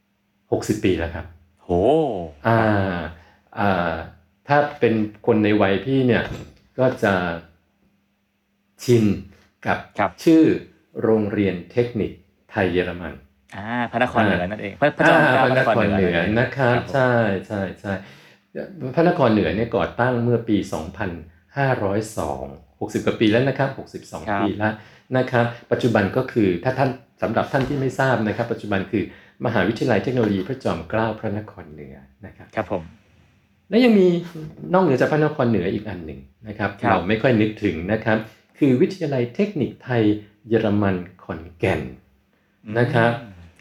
60 ปีแล้วครับโหอ่าอ่าถ้าเป็นคนในวัยพี่เนี่ยก็จะชินกับครับชื่อ โรงเรียนเทคนิคไทยเยอรมันอ่าพระนครเหนือนั่นเองพระพระเจ้าอ่าเก้าพระนครเหนือนั่นเงนะครับผมใช่ใช่ใช่พระนครเหนือเนี่ยก่อตั้งเมื่อปี 2502 60กว่าปีแล้วนะครับ 62 ปีแล้วนะครับ ปัจจุบันก็คือถ้าท่านสำหรับท่านที่ไม่ทราบนะครับ ปัจจุบันคือมหาวิทยาลัยเทคโนโลยีพระจอมเกล้าพระนครเหนือนะครับครับผมและยังมีนอกเหนือจากพระนครเหนืออีกอันหนึ่งนะครับครับเราไม่ค่อยนึกถึงนะครับ คือวิทยาลัยเทคนิคไทย เยอรมันขอนแก่นนะครับ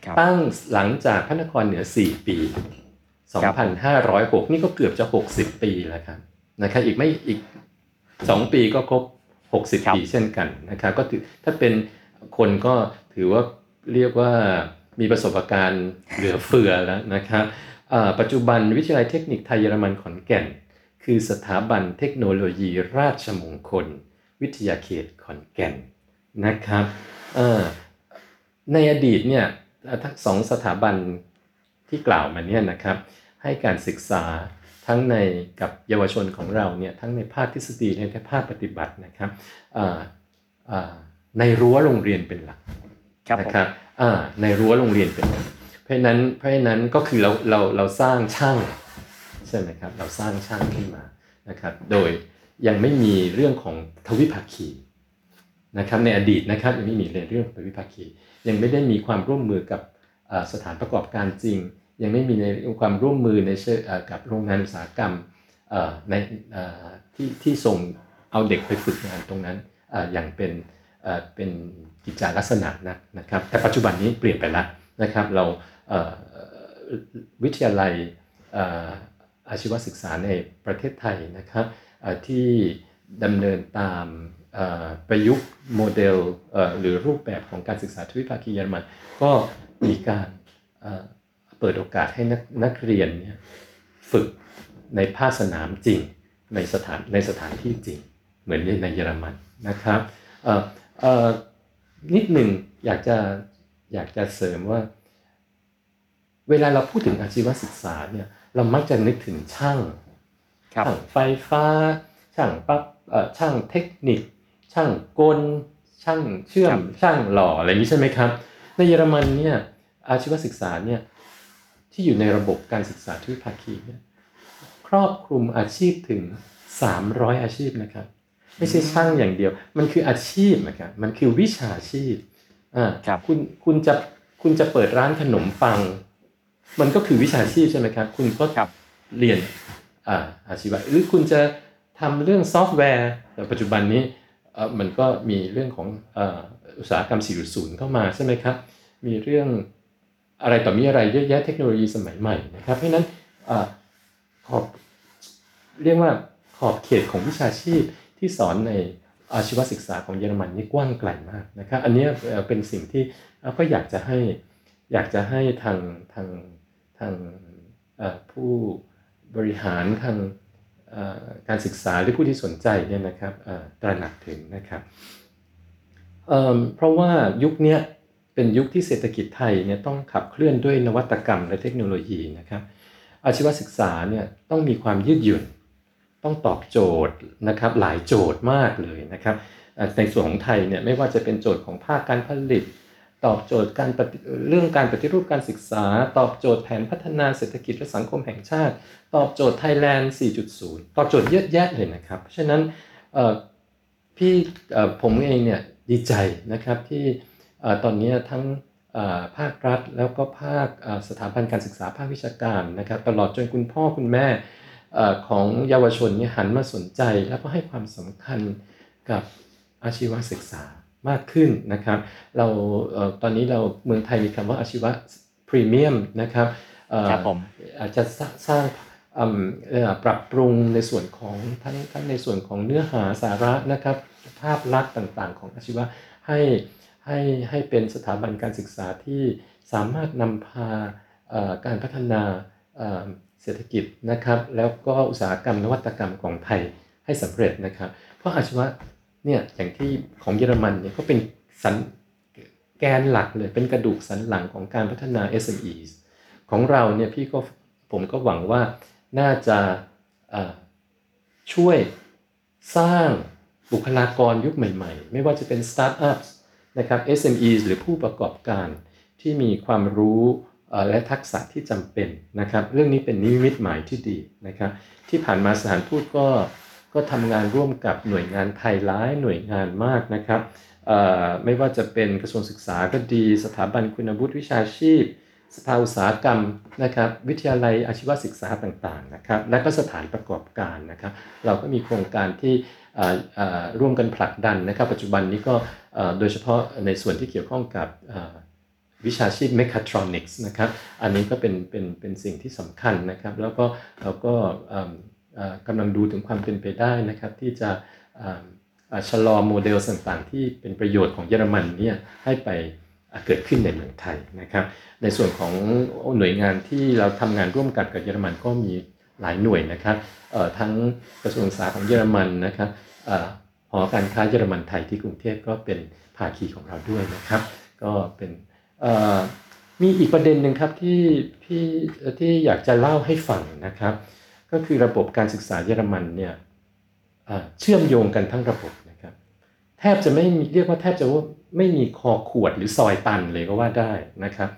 ครับตั้งหลังจากพระนครเหนือ 4 ปีครับ2,506 นี่ก็เกือบจะ 60 ปีแล้วครับนะครับอีกไม่อีก 2 ปีก็ครบ 60 ปีเช่นกันนะครับก็ถือถ้าเป็นคนก็ถือว่าเรียกว่ามีประสบการณ์เหลือเฟือแล้วนะครับอ่าปัจจุบันวิทยาลัยเทคนิคไทยเยอรมันขอนแก่น คือสถาบันเทคโนโลยีราชมงคล วิทยาเขตขอนแก่น นะครับเอ่อในอดีตเนี่ยทั้งสองสถาบันที่กล่าวมาเนี่ยนะครับ ให้การศึกษาทั้งในกับเยาวชนของเราเนี่ยทั้งในภาคทฤษฎีและในภาคปฏิบัตินะครับอ่าอ่าในรั้วโรงเรียนเป็นหลักครับผมนะครับอ่าในรั้วโรงเรียนเป็นหลักเพราะฉะนั้นเพราะฉะนั้นก็คือเราเราเราสร้างช่างใช่ไหมครับเราสร้างช่างขึ้นมานะครับ โดยยังไม่มีเรื่องของทวิภาคี นะครับในอดีตนะครับยังไม่มีเรื่องของทวิภาคี ยังไม่ได้มีความร่วมมือกับสถานประกอบการจริง ยังไม่มีในความร่วมมือในเชิงเอ่อกับโรงงานอุตสาหกรรมในที่ที่ส่งเอาเด็กไปฝึกงานตรงนั้นอย่างเป็นเป็นกิจาลักษณะนะนะครับแต่ปัจจุบันนี้เปลี่ยนไปแล้วนะครับเราวิทยาลัยอาชีวศึกษาในประเทศไทยนะครับที่ดำเนินตาม ประยุกต์โมเดลเอ่อหรือรูปแบบของการศึกษาทวิภาคีเยอรมัน ก็มีการเอ่อเปิดโอกาสให้นักนักเรียนเนี่ยฝึกในภาคสนามจริงในสถานในสถานที่จริง เหมือนในเยอรมันนะครับเอ่อเอ่อนิดหนึ่งอยากจะอยากจะเสริมว่า เวลาเราพูดถึงอาชีวศึกษาเนี่ยเรามักจะนึกถึงช่างครับช่างไฟฟ้า ช่างปั๊บเอ่อช่างเทคนิค ช่างกล ช่างเชื่อครัมบช่างหล่ออะไรอย่างนี้ใช่ไหมครับ ในเยอรมันเนี่ยอาชีวศึกษาเนี่ยที่อยู่ในระบบการศึกษาทวิภาคีเนี่ยครอบคลุมอาชีพถึง 300 อาชีพนะครับ ไม่ใช่ช่างอย่างเดียว มันคืออาชีพนะครับมันคือวิชาชีพอ่าครับคุณคุณจะคุณจะเปิดร้านขนมปัง มันก็คือวิชาชีพใช่ไหมครับ คุณก็ครับเรียนอ่าอาชีวะหรือคุณจะทำเรื่องซอฟต์แวร์แต่ปัจจุบันนี้เอ่อ มันก็มีเรื่องของอุตสาหกรรม 4.0 เข้ามาใช่ไหมครับ มีเรื่องอะไรต่อมีอะไรเยอะแยะเทคโนโลยีสมัยใหม่นะครับ เพราะนั้นอขอบเรียกว่าขอบเขตของวิชาชีพที่สอนในอาชีวศึกษาของเยอรมันนี่กว้างไกลมากนะครับ อันนี้เป็นสิ่งที่ก็อยากจะให้อยากจะให้ทางทางทางผู้บริหารทาง การศึกษาหรือผู้ที่สนใจเนี่ยนะครับตระหนักถึงนะครับเเพราะว่ายุคนี้เป็นยุคที่เศรษฐกิจไทยเนี่ยต้องขับเคลื่อนด้วยนวัตกรรมและเทคโนโลยีนะครับอาชีวศึกษาเนี่ยต้องมีความยืดหยุ่น ต้องตอบโจทย์นะครับหลายโจทย์มากเลยนะครับในส่วนของไทยเนี่ยไม่ว่าจะเป็นโจทย์ของภาคการผลิต ตอบโจทย์การเรื่องการปฏิรูปการศึกษา ตอบโจทย์แผนพัฒนาเศรษฐกิจและสังคมแห่งชาติ ตอบโจทย์ไทยแลนด์ 4.0 ตอบโจทย์เยอะแยะเลยนะครับ เพราะฉะนั้นพี่ผมเองเนี่ยดีใจนะครับที่ตอนนี้ทั้งภาครัฐแล้วก็ภาคสถาบันการศึกษาภาควิชาการนะครับ ตลอดจนคุณพ่อคุณแม่ของเยาวชนเนี่ยหันมาสนใจ แล้วก็ให้ความสำคัญกับอาชีวศึกษา มากขึ้นนะครับ เราเอ่อตอนนี้เราเมืองไทยมีคำว่าอาชีวะพรีเมียมนะครับเอ่อครับผมอาจจะสร้างสร้างอืมเอ่อปรับปรุงในส่วนของทั้งทั้งในส่วนของเนื้อหาสาระนะครับ ภาพลักษณ์ต่างๆ ของอาชีวะให้ให้ให้เป็นสถาบันการศึกษาที่สามารถนำพาเอ่อการพัฒนาเอ่อเศรษฐกิจนะครับ แล้วก็อุตสาหกรรมนวัตกรรมของไทยให้สำเร็จนะครับ เพราะอาชีวะ เนี่ยอย่างที่ของเยอรมันเนี่ยก็เป็นสันแกนหลักเลยเป็นกระดูกสันหลังของการพัฒนา SMEs ของเราเนี่ยพี่ก็ผมก็หวังว่าน่าจะช่วยสร้างบุคลากรยุคใหม่ๆ ไม่ว่าจะเป็นสตาร์ทอัพนะครับ SMEs หรือผู้ประกอบการที่มีความรู้และทักษะที่จำเป็นนะครับ เรื่องนี้เป็นนิมิตหมายที่ดีนะครับ ที่ผ่านมาสถานทูตก็ ก็ทำงานร่วมกับหน่วยงานไทยหลายหน่วยงานมากนะครับไม่ว่าจะเป็นกระทรวงศึกษาก็ดี สถาบันคุณวุฒิวิชาชีพ สภาอุตสาหกรรมนะครับวิทยาลัยอาชีวศึกษาต่างๆนะครับและก็สถานประกอบการนะครับเราก็มีโครงการที่ร่วมกันผลักดันนะครับ ปัจจุบันนี้ก็โดยเฉพาะในส่วนที่เกี่ยวข้องกับวิชาชีพ mechatronics นะครับ อันนี้ก็เป็นเป็นเป็นสิ่งที่สำคัญนะครับ แล้วก็เราก็ กำลังดูถึงความเป็นไปได้นะครับ ที่จะเอิ่มเอ่อชะลอโมเดลต่างๆ ที่เป็นประโยชน์ของเยอรมันเนี่ยให้ไปเกิดขึ้นในเมืองไทยนะครับ ในส่วนของหน่วยงานที่เราทำงานร่วมกันกับเยอรมันก็มีหลายหน่วยนะครับทั้งกระทรวงศึกษาของเยอรมันนะครับเอ่อหอการค้าเยอรมันไทยที่กรุงเทพก็เป็นภาคีของเราด้วยนะครับ ก็เป็นมีอีกประเด็นหนึ่งครับที่พี่ที่อยากจะเล่าให้ฟังนะครับ ก็คือระบบการศึกษาเยอรมันเนี่ยเอ่อเชื่อมโยงกันทั้งระบบนะครับแทบจะไม่มีเรียกว่าแทบจะว่าไม่มีคอขวดหรือซอยตันเลยก็ว่าได้นะครับ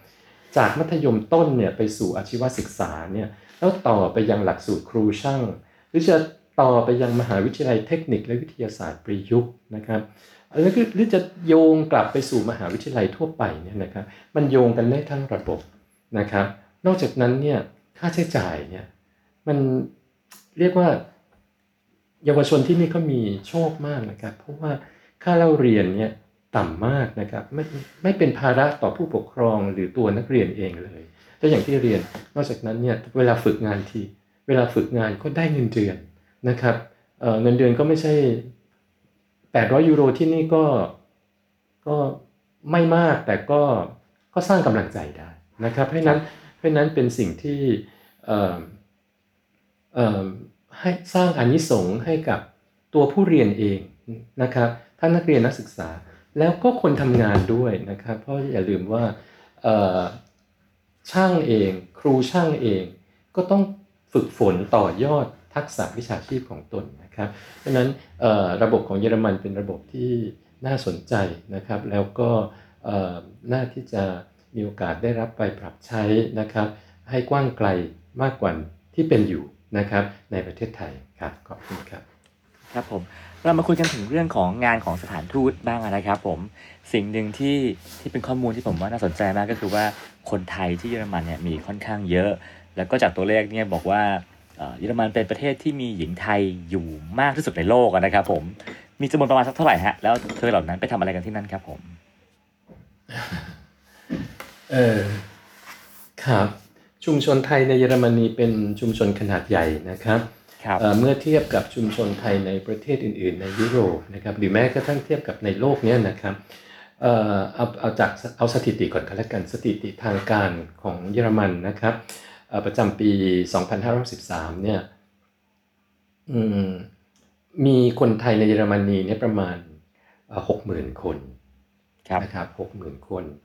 จากมัธยมต้นเนี่ยไปสู่อาชีวศึกษาเนี่ยแล้วต่อไปยังหลักสูตรครูช่าง หรือจะต่อไปยังมหาวิทยาลัยเทคนิคและวิทยาศาสตร์ประยุกต์นะครับแล้วก็หรือจะโยงกลับไปสู่มหาวิทยาลัยทั่วไปเนี่ยนะครับ มันโยงกันได้ทั้งระบบนะครับ นอกจากนั้นเนี่ยค่าใช้จ่ายเนี่ย มันเรียกว่า เยาวชนที่นี่เขามีโชคมากนะครับ เพราะว่าค่าเล่าเรียนเนี่ยต่ำมากนะครับไม่ไม่เป็นภาระต่อผู้ปกครองหรือตัวนักเรียนเองเลยแล้วอย่างที่เรียนนอกจากนั้นเนี่ยเวลาฝึกงานที เวลาฝึกงานก็ได้เงินเดือนนะครับเเงินเดือนก็ไม่ใช่ 800 ยูโรที่นี่ก็ก็ไม่มากแต่ก็ก็สร้างกำลังใจได้นะครับ เพราะนั้นเพราะนั้นเป็นสิ่งที่ ให้สร้างอานิสงส์ให้กับตัวผู้เรียนเองนะครับทั้งนักเรียนนักศึกษาแล้วก็คนทำงานด้วยนะครับเพราะอย่าลืมว่าช่างเอง ครูช่างเอง ก็ต้องฝึกฝนต่อยอดทักษะวิชาชีพของตนนะครับเพราะนั้นระบบของเยอรมันเป็นระบบที่น่าสนใจนะครับ แล้วก็น่าที่จะมีโอกาสได้รับไปปรับใช้นะครับ ให้กว้างไกลมากกว่าที่เป็นอยู่ นะครับในประเทศไทยครับขอบคุณครับครับผมเรามาคุยกันถึงเรื่องของงานของสถานทูตบ้างนะครับผมสิ่งหนึ่งที่ที่เป็นข้อมูลที่ผมว่าน่าสนใจมากก็คือว่าคนไทยที่เยอรมันเนี่ยมีค่อนข้างเยอะ แล้วก็จากตัวเลขเนี่ยบอกว่าเอ่อเยอรมันเป็นประเทศที่มีหญิงไทยอยู่มากที่สุดในโลกอะนะครับผมมีจำนวนประมาณสักเท่าไหร่ฮะแล้วเธอเหล่านั้นไปทำอะไรกันที่นั่นครับผมเออครับ ชุมชนไทยในเยอรมนีเป็นชุมชนขนาดใหญ่นะครับครับเอ่อเมื่อเทียบกับชุมชนไทยในประเทศอื่น ๆ ในยุโรปนะครับหรือแม้กระทั่งเทียบกับในโลกเนี้ยนะครับเอ่อเอาเอาจากเอาสถิติก่อนกันแล้วกันสถิติทางการของเยอรมันนะครับเอ่อประจำปี 2513เนี่ยอืมมีคนไทยในเยอรมนีเนี่ยประมาณหกหมื่นคนครับนะครับหกหมื่นคนเอ่อ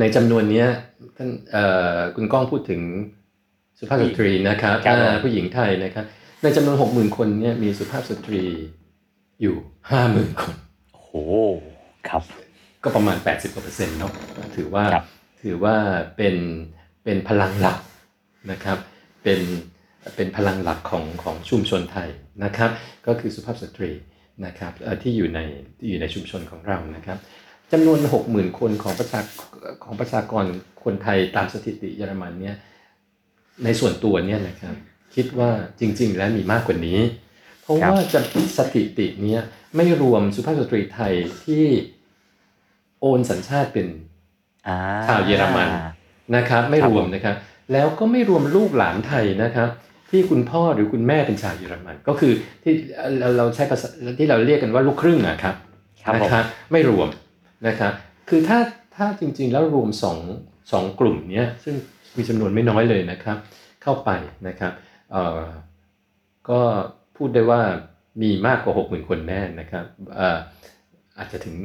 ในจำนวนเนี้ยท่านเอ่อคุณก้องพูดถึงสุภาพสตรีนะครับครับผมอ่าผู้หญิงไทยนะครับ ในจำนวนหกหมื่นคนเนี่ยมีสุภาพสตรีอยู่ห้าหมื่นคนโอ้โหครับก็ประมาณ 80กว่าเปอร์เซ็นต์เนาะถือว่าครับถือว่าเป็นเป็นพลังหลักนะครับ เป็นเป็นพลังหลักของของชุมชนไทยนะครับ ก็คือสุภาพสตรีนะครับเอ่อที่อยู่ในที่อยู่ในชุมชนของเรานะครับ จำนวน 60,000 คนของประชาของประชากรคนไทยตามสถิติเยอรมันเนี่ยในส่วนตัวเนี่ยนะครับ คิดว่าจริง ๆ แล้วมีมากกว่านี้ เพราะครับว่าจะสถิติเนี้ยไม่รวมสุภาพสตรีไทยที่โอนสัญชาติเป็นอ่าชาวเยอรมันนะครับไม่ครับรวมผมนะครับ แล้วก็ไม่รวมลูกหลานไทยนะครับ ที่คุณพ่อหรือคุณแม่เป็นชาวเยอรมัน ก็คือที่เราเราใช้ภาษาที่เราเรียกกันว่าลูกครึ่งอะครับครับนะผมครับ ไม่รวม นะครับคือถ้าถ้าจริงๆแล้วรวมสองสองกลุ่มเนี้ยซึ่งมีจำนวนไม่น้อยเลยนะครับ เข้าไปนะครับเอ่อก็พูดได้ว่ามีมากกว่า 6 0,000 คนแน่นะครับเอ่ออาจจะถึง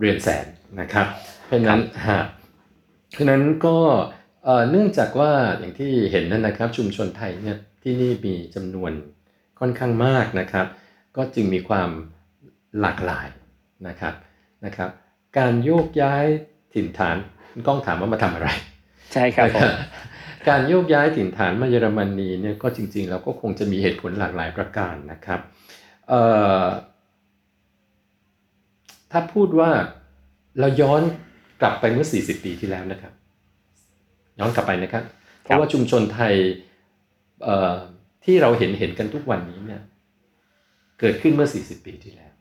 เรียนแสนนะครับ เพราะฉะนั้นหากเพราะฉะนั้นก็เอ่อเนื่องจากว่าอย่างที่เห็นนั่นนะครับ ชุมชนไทยเนี่ยที่นี่มีจำนวนค่อนข้างมากนะครับ ก็จึงมีความหลากหลายนะครับนะครับ การโยกย้ายถิ่นฐานคุณก้องถามว่ามาทำอะไร ใช่ครับผมการโยกย้ายถิ่นฐานมาเยอรมนีเนี่ยก็จริงๆเราก็คงจะมีเหตุผลหลากหลายประการนะครับเอ่อถ้าพูดว่าเราย้อนกลับไปเมื่อ 40 ปีที่แล้วนะครับ ย้อนกลับไปนะครับ เพราะว่าชุมชนไทยเอ่อที่เราเห็นเห็นกันทุกวันนี้เนี่ยเกิดขึ้นเมื่อ 40 ปีที่แล้ว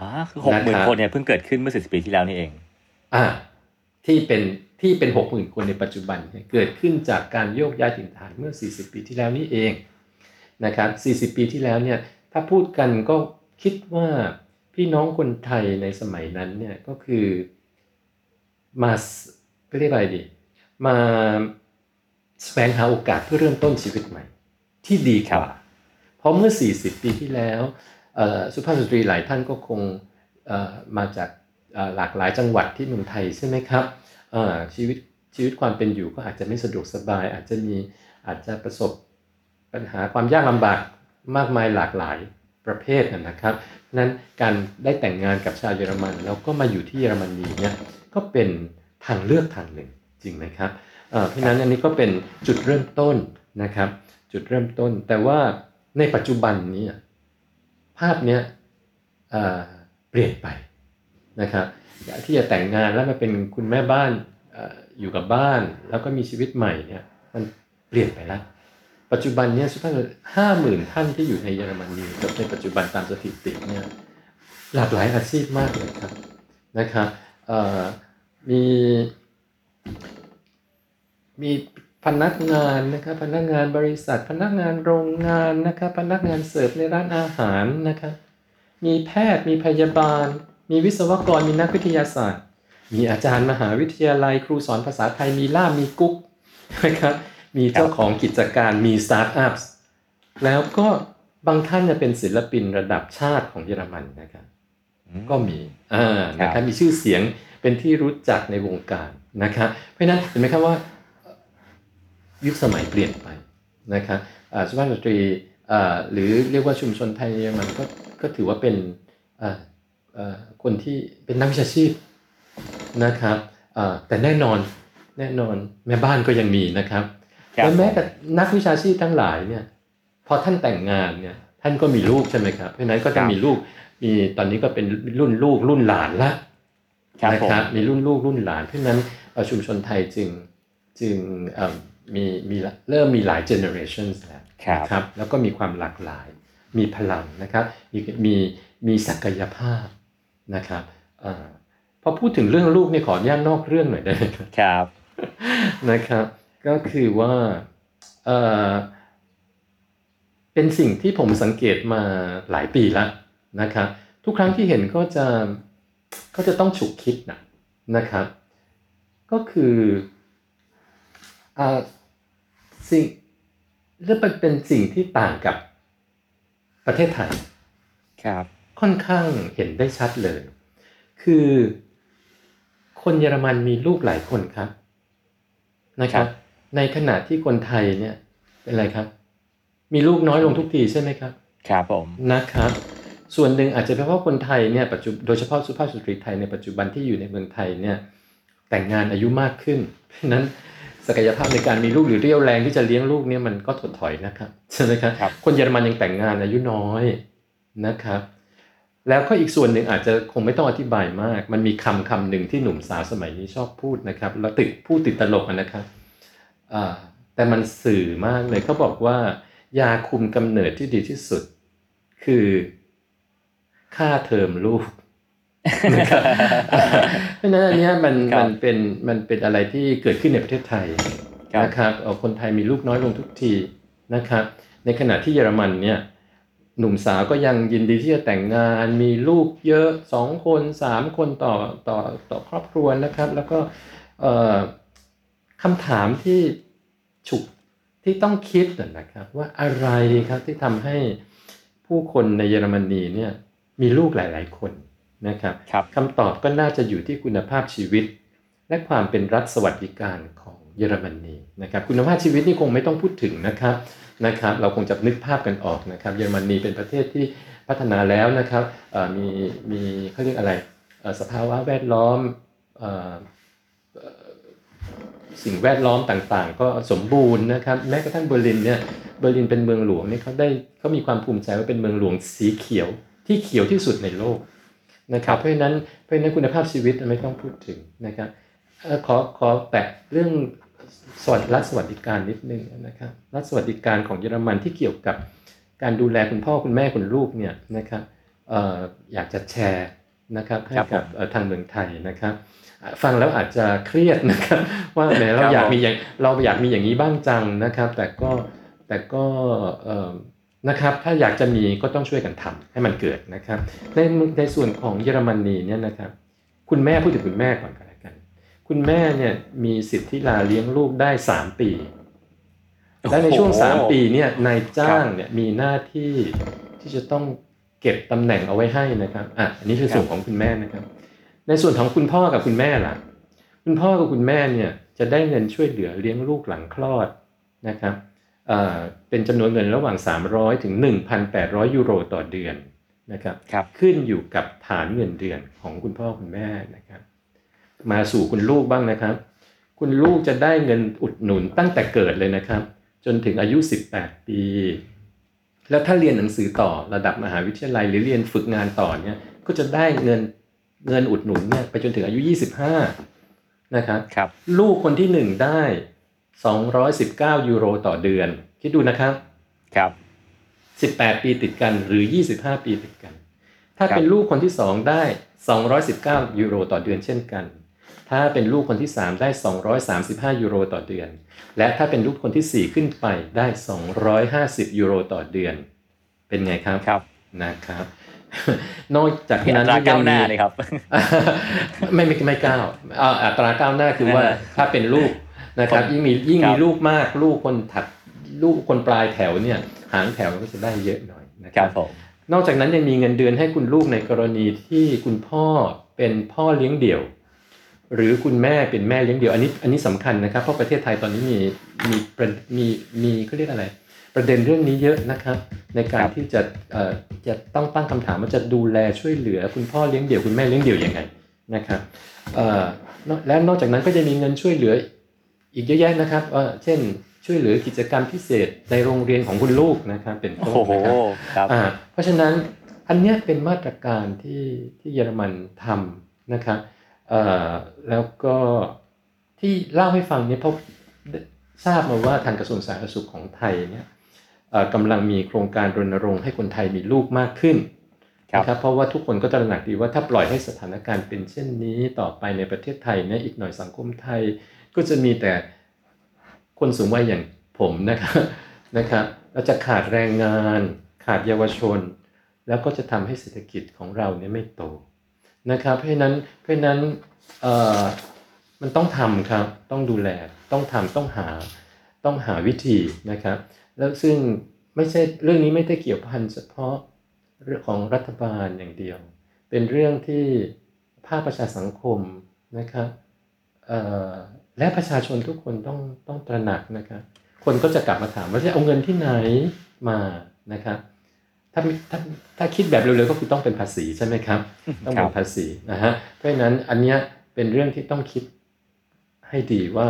อ่าคือหกหมื่นะนครับคนเนี่ยเพิ่งเกิดขึ้นเมื่อสิบปีที่แล้วนี่เอง อ่า ที่เป็นที่เป็นหกหมื่นคนในปัจจุบันเนี่ยเกิดขึ้นจากการโยกย้ายถิ่นฐานเมื่อ 40 ปีที่แล้วนี่เองนะครับ40 ปีที่แล้วเนี่ยถ้าพูดกันก็คิดว่าพี่น้องคนไทยในสมัยนั้นเนี่ยก็คือมาสเรียกอะไรดี มาแสวงหาโอกาสเพื่อเริ่มต้นชีวิตใหม่ ที่ดีกว่าเพราะเมื่อ 40 ปีที่แล้วเอ่อ สุภาพสตรีหลายท่านก็คงมาจากหลากหลายจังหวัดที่เมืองไทยใช่ไหมครับชีวิตชีวิตความเป็นอยู่ก็อาจจะไม่สะดวกสบาย อาจจะมีอาจจะประสบปัญหาความยากลำบากมากมายหลากหลายประเภทนะครับนั้นการได้แต่งงานกับชาวเยอรมันแล้วก็มาอยู่ที่เยอรมนีเนี่ยก็เป็นทางเลือกทางหนึ่งจริงไหมครับเอ่อเพราะฉะนั้นอันนี้ก็เป็นจุดเริ่มต้นนะครับ จุดเริ่มต้น แต่ว่าในปัจจุบันนี้ ภาพเนี้ยเปลี่ยนไปนะครับที่จะแต่งงานแล้วมาเป็นคุณแม่บ้านออยู่กับบ้าน แล้วก็มีชีวิตใหม่เนี่ยมันเปลี่ยนไปแล้วปัจจุบันเนี้สุภาพห้าหมื่นท่านที่อยู่ในเยอรมนีกับในปัจจุบันตามสถิติเนี่ยหลากหลายอาชีพมากเลยครับนะครับมีมี พนักงานนะครับพนักงานบริษัท พนักงานโรงงานนะครับพนักงานเสิร์ฟในร้านอาหารนะครับมีแพทย์มีพยาบาล มีวิศวกรมีนักวิทยาศาสตร์ มีอาจารย์มหาวิทยาลัย ครูสอนภาษาไทยมีล่ามมีกุ๊กนะครับมีเจ้าของกิจการมีสตาร์ทอัพแล้วก็บางท่านเนี่ยเป็นศิลปินระดับชาติของเยอรมันนะครับก็มีอ่านะครับครับมีชื่อเสียงเป็นที่รู้จักในวงการนะครับเพราะฉะนั้นเห็นไหมครับว่า ยุคสมัยเปลี่ยนไปนะครับอ่าสุภาพสตรีอ่าหรือเรียกว่าชุมชนไทยเยอรมันก็ก็ถือว่าเป็นอ่าอ่าคนที่เป็นนักวิชาชีพนะครับอ่าแต่แน่นอนแน่นอนแม่บ้านก็ยังมีนะครับครับและแม้แต่นักวิชาชีพทั้งหลายเนี่ยพอท่านแต่งงานเนี่ยท่านก็มีลูกใช่ไหมครับเพราะฉะนั้นก็จะมีลูกมีตอนนี้ก็เป็นรุ่นลูกรุ่นหลานละครับนะผมครับมีรุ่นลูกรุ่นหลานเพราะฉะนั้นเอ่อชุมชนไทยจึงจึงเอ่อ มีมีเริ่มมีหลายเจเนอเรชันแล้วครับนะครับแล้วก็มีความหลากหลาย มีพลังนะครับมีมีมีศักยภาพนะครับอาพอพูดถึงเรื่องลูกนี่ขออนุญาตนอกเรื่องหน่อยได้ไหมครับครับนะครับ ก็คือว่าเอ่อเป็นสิ่งที่ผมสังเกตมาหลายปีแล้วนะครับทุกครั้งที่เห็นก็จะก็จะต้องฉุกคิดนะนะครับ ก็คืออ่า สิ่งและเป็นเป็นสิ่งที่ต่างกับประเทศไทยครับค่อนข้างเห็นได้ชัดเลย คือคนเยอรมันมีลูกหลายคนครับนะครับ ในขณะที่คนไทยเนี่ยเป็นอะไรครับ มีลูกน้อยลงทุกทีใช่ไหมครับครับผมนะครับ ส่วนหนึ่งอาจจะเป็นเพราะคนไทยเนี่ยปัจจุโดยเฉพาะสุภาพสตรีไทยในปัจจุบันที่อยู่ในเมืองไทยเนี่ยแต่งงานอายุมากขึ้นเพราะฉะนั้น ศักยภาพในการมีลูกหรือเรี่ยวแรงที่จะเลี้ยงลูกเนี่ยมันก็ถดถอยนะครับใช่ไหมครับครับคนเยอรมันยังแต่งงานอายุน้อยนะครับแล้วก็อีกส่วนหนึ่งอาจจะคงไม่ต้องอธิบายมาก มันมีคำคำหนึ่งที่หนุ่มสาวสมัยนี้ชอบพูดนะครับ แล้วติดพูดติดตลกอะนะครับอ่าแต่มันสื่อมากเลยเขาบอกว่า ยาคุมกำเนิดที่ดีที่สุด คือค่าเทอมลูกนะครับ เพราะฉะนั้นอันเนี้ยมันครับมันเป็นมันเป็นอะไรที่เกิดขึ้นในประเทศไทยครับนะครับเอ่อคนไทยมีลูกน้อยลงทุกทีนะครับ ในขณะที่เยอรมันเนี่ยหนุ่มสาวก็ยังยินดีที่จะแต่งงานมีลูกเยอะสองคนสามคนต่อต่อต่อครอบครัวนะครับ แล้วก็เอ่อคำถามที่ฉุกที่ต้องคิดนะครับ ว่าอะไรครับที่ทำให้ผู้คนในเยอรมนีเนี่ยมีลูกหลาย ๆ คน นะครับครับคำตอบก็น่าจะอยู่ที่คุณภาพชีวิต และความเป็นรัฐสวัสดิการของเยอรมนีนะครับคุณภาพชีวิตนี่คงไม่ต้องพูดถึงนะครับนะครับ เราคงจะนึกภาพกันออกนะครับ เยอรมนีเป็นประเทศที่พัฒนาแล้วนะครับเอ่อมีมีเขาเรียกอะไรเอ่อสภาวะแวดล้อมเอ่อเอ่อสิ่งแวดล้อมต่างๆ ก็สมบูรณ์นะครับแม้กระทั่งเบอร์ลินเนี่ยเบอร์ลินเป็นเมืองหลวงเนี่ยเขาได้เขามีความภูมิใจว่าเป็นเมืองหลวงสีเขียวที่เขียวที่สุดในโลก นะครับเพราะฉะนั้นเพราะฉะนั้นคุณภาพชีวิตไม่ต้องพูดถึงนะครับเอ่อขอขอแตะเรื่องสวัสดิรัฐสวัสดิการนิดนึงนะครับรัฐสวัสดิการของเยอรมันที่เกี่ยวกับการดูแลคุณพ่อคุณแม่คุณลูกเนี่ยนะครับเอ่ออยากจะแชร์นะครับให้ครับกับเอ่อทางเมืองไทยนะครับอะฟังแล้วอาจจะเครียดนะครับ ว่าแหมเราครับอยากผมมีอย่างเราอยากมีอย่างนี้บ้างจังนะครับ แต่ก็แต่ก็เอ่อ นะครับ ถ้าอยากจะมีก็ต้องช่วยกันทำให้มันเกิดนะครับ ในในส่วนของเยอรมนีเนี่ยนะครับ คุณแม่พูดถึงคุณแม่ก่อนก็แล้วกัน คุณแม่เนี่ยมีสิทธิลาเลี้ยงลูกได้ 3 ปี และในช่วงโอ้โห3ปีเนี่ยนายจ้างเนี่ยมีหน้าที่ที่จะต้องเก็บตำแหน่งเอาไว้ให้นะครับอะอันนี้คือส่วนของคุณแม่นะครับ ในส่วนของคุณพ่อกับคุณแม่ล่ะ คุณพ่อกับคุณแม่เนี่ยจะได้เงินช่วยเหลือเลี้ยงลูกหลังคลอดนะครับ เอ่อเป็นจำนวนเงินระหว่าง 300 ถึง 1,800 ยูโรต่อเดือนนะครับครับขึ้นอยู่กับฐานเงินเดือนของคุณพ่อคุณแม่นะครับมาสู่คุณลูกบ้างนะครับ คุณลูกจะได้เงินอุดหนุนตั้งแต่เกิดเลยนะครับ จนถึงอายุ 18 ปี แล้วถ้าเรียนหนังสือต่อระดับมหาวิทยาลัยหรือเรียนฝึกงานต่อเนี่ยก็จะได้เงินเงินอุดหนุนเนี่ยไปจนถึงอายุ 25 นะครับครับลูกคนที่หนึ่งได้ 219 ยูโรต่อเดือน คิดดูนะครับ ครับ 18 ปีติดกันหรือ 25 ปีติดกัน ถ้าครับเป็นลูกคนที่ 2 ได้ 219 ยูโรต่อเดือนเช่นกัน ถ้าเป็นลูกคนที่ 3 ได้ 235 ยูโรต่อเดือน และถ้าเป็นลูกคนทีสี่4 ขึ้นไปได้ 250 ยูโรต่อเดือน เป็นไงครับครับนะครับนอกจากที่อันั้นตราก้าวหน้ายังมีเลยครับ ไม่ไม่ไม่ก้าวอ่าอัตราก้าวหน้าคือว่าเออถ้าเป็นลูก นะครับคนยิ่งมียิ่งครับมีลูกมาก ลูกคนถัดลูกคนปลายแถวเนี่ยหางแถวก็จะได้เยอะหน่อยนะคครัรับบผมนอกจากนั้นยังมีเงินเดือนให้คุณลูกในกรณีที่คุณพ่อเป็นพ่อเลี้ยงเดี่ยว หรือคุณแม่เป็นแม่เลี้ยงเดี่ยวอันนี้อันนี้สำคัญนะครับเพราะประเทศไทยตอนนี้มีมีประมีมีเขาเรียกอะไร ประเด็นเรื่องนี้เยอะนะครับ ในการครับที่จะเอ่อจะต้องตั้งคำถามว่าจะดูแลช่วยเหลือ คุณพ่อเลี้ยงเดี่ยวคุณแม่เลี้ยงเดี่ยวยังไงนะครับเอ่อนอกและนอกจากนั้นก็จะมีเงินช่วยเหลือ อีกเยอะแยะนะครับเอ่อเช่นช่วยเหลือกิจกรรมพิเศษในโรงเรียนของคุณลูกนะครับเป็นต้นโอ้โหนะครับครับอ่าเพราะฉะนั้นอันเนี้ยเป็นมาตรการที่ที่เยอรมันทำนะครับเอ่อแล้วก็ที่เล่าให้ฟังเนี่ยเพราะทราบมาว่าทางกระทรวงสาธารณสุขของไทยเนี่ยเอ่อกำลังมีโครงการรณรงค์ให้คนไทยมีลูกมากขึ้นครับนะครับเพราะว่าทุกคนก็ตระหนักดีว่าถ้าปล่อยให้สถานการณ์เป็นเช่นนี้ต่อไปในประเทศไทยเนี่ยอีกหน่อยสังคมไทย ก็จะมีแต่คนสูงวัยอย่างผมนะครับนะครับเราจะขาดแรงงานขาดเยาวชน แล้วก็จะทำให้เศรษฐกิจของเราเนี่ยไม่โตนะครับ เพราะนั้นเพราะนั้นมันต้องทำครับต้องดูแลต้องทำต้องหาต้องหาวิธีนะครับ แล้วซึ่งไม่ใช่เรื่องนี้ไม่ได้เกี่ยวพันเฉพาะเรื่องของรัฐบาลอย่างเดียว เป็นเรื่องที่ภาคประชาสังคมนะครับ และประชาชนทุกคนต้องต้องตระหนักนะครับคนก็จะกลับมาถามว่าจะเอาเงินที่ไหนมานะครับถ้าถ้าถ้าคิดแบบเร็วๆก็คือต้องเป็นภาษีใช่ไหมครับ ต้องเป็นภาษีนะฮะเพราะฉะนั้นอันเนี้ยเป็นเรื่องที่ต้องคิดให้ดีว่า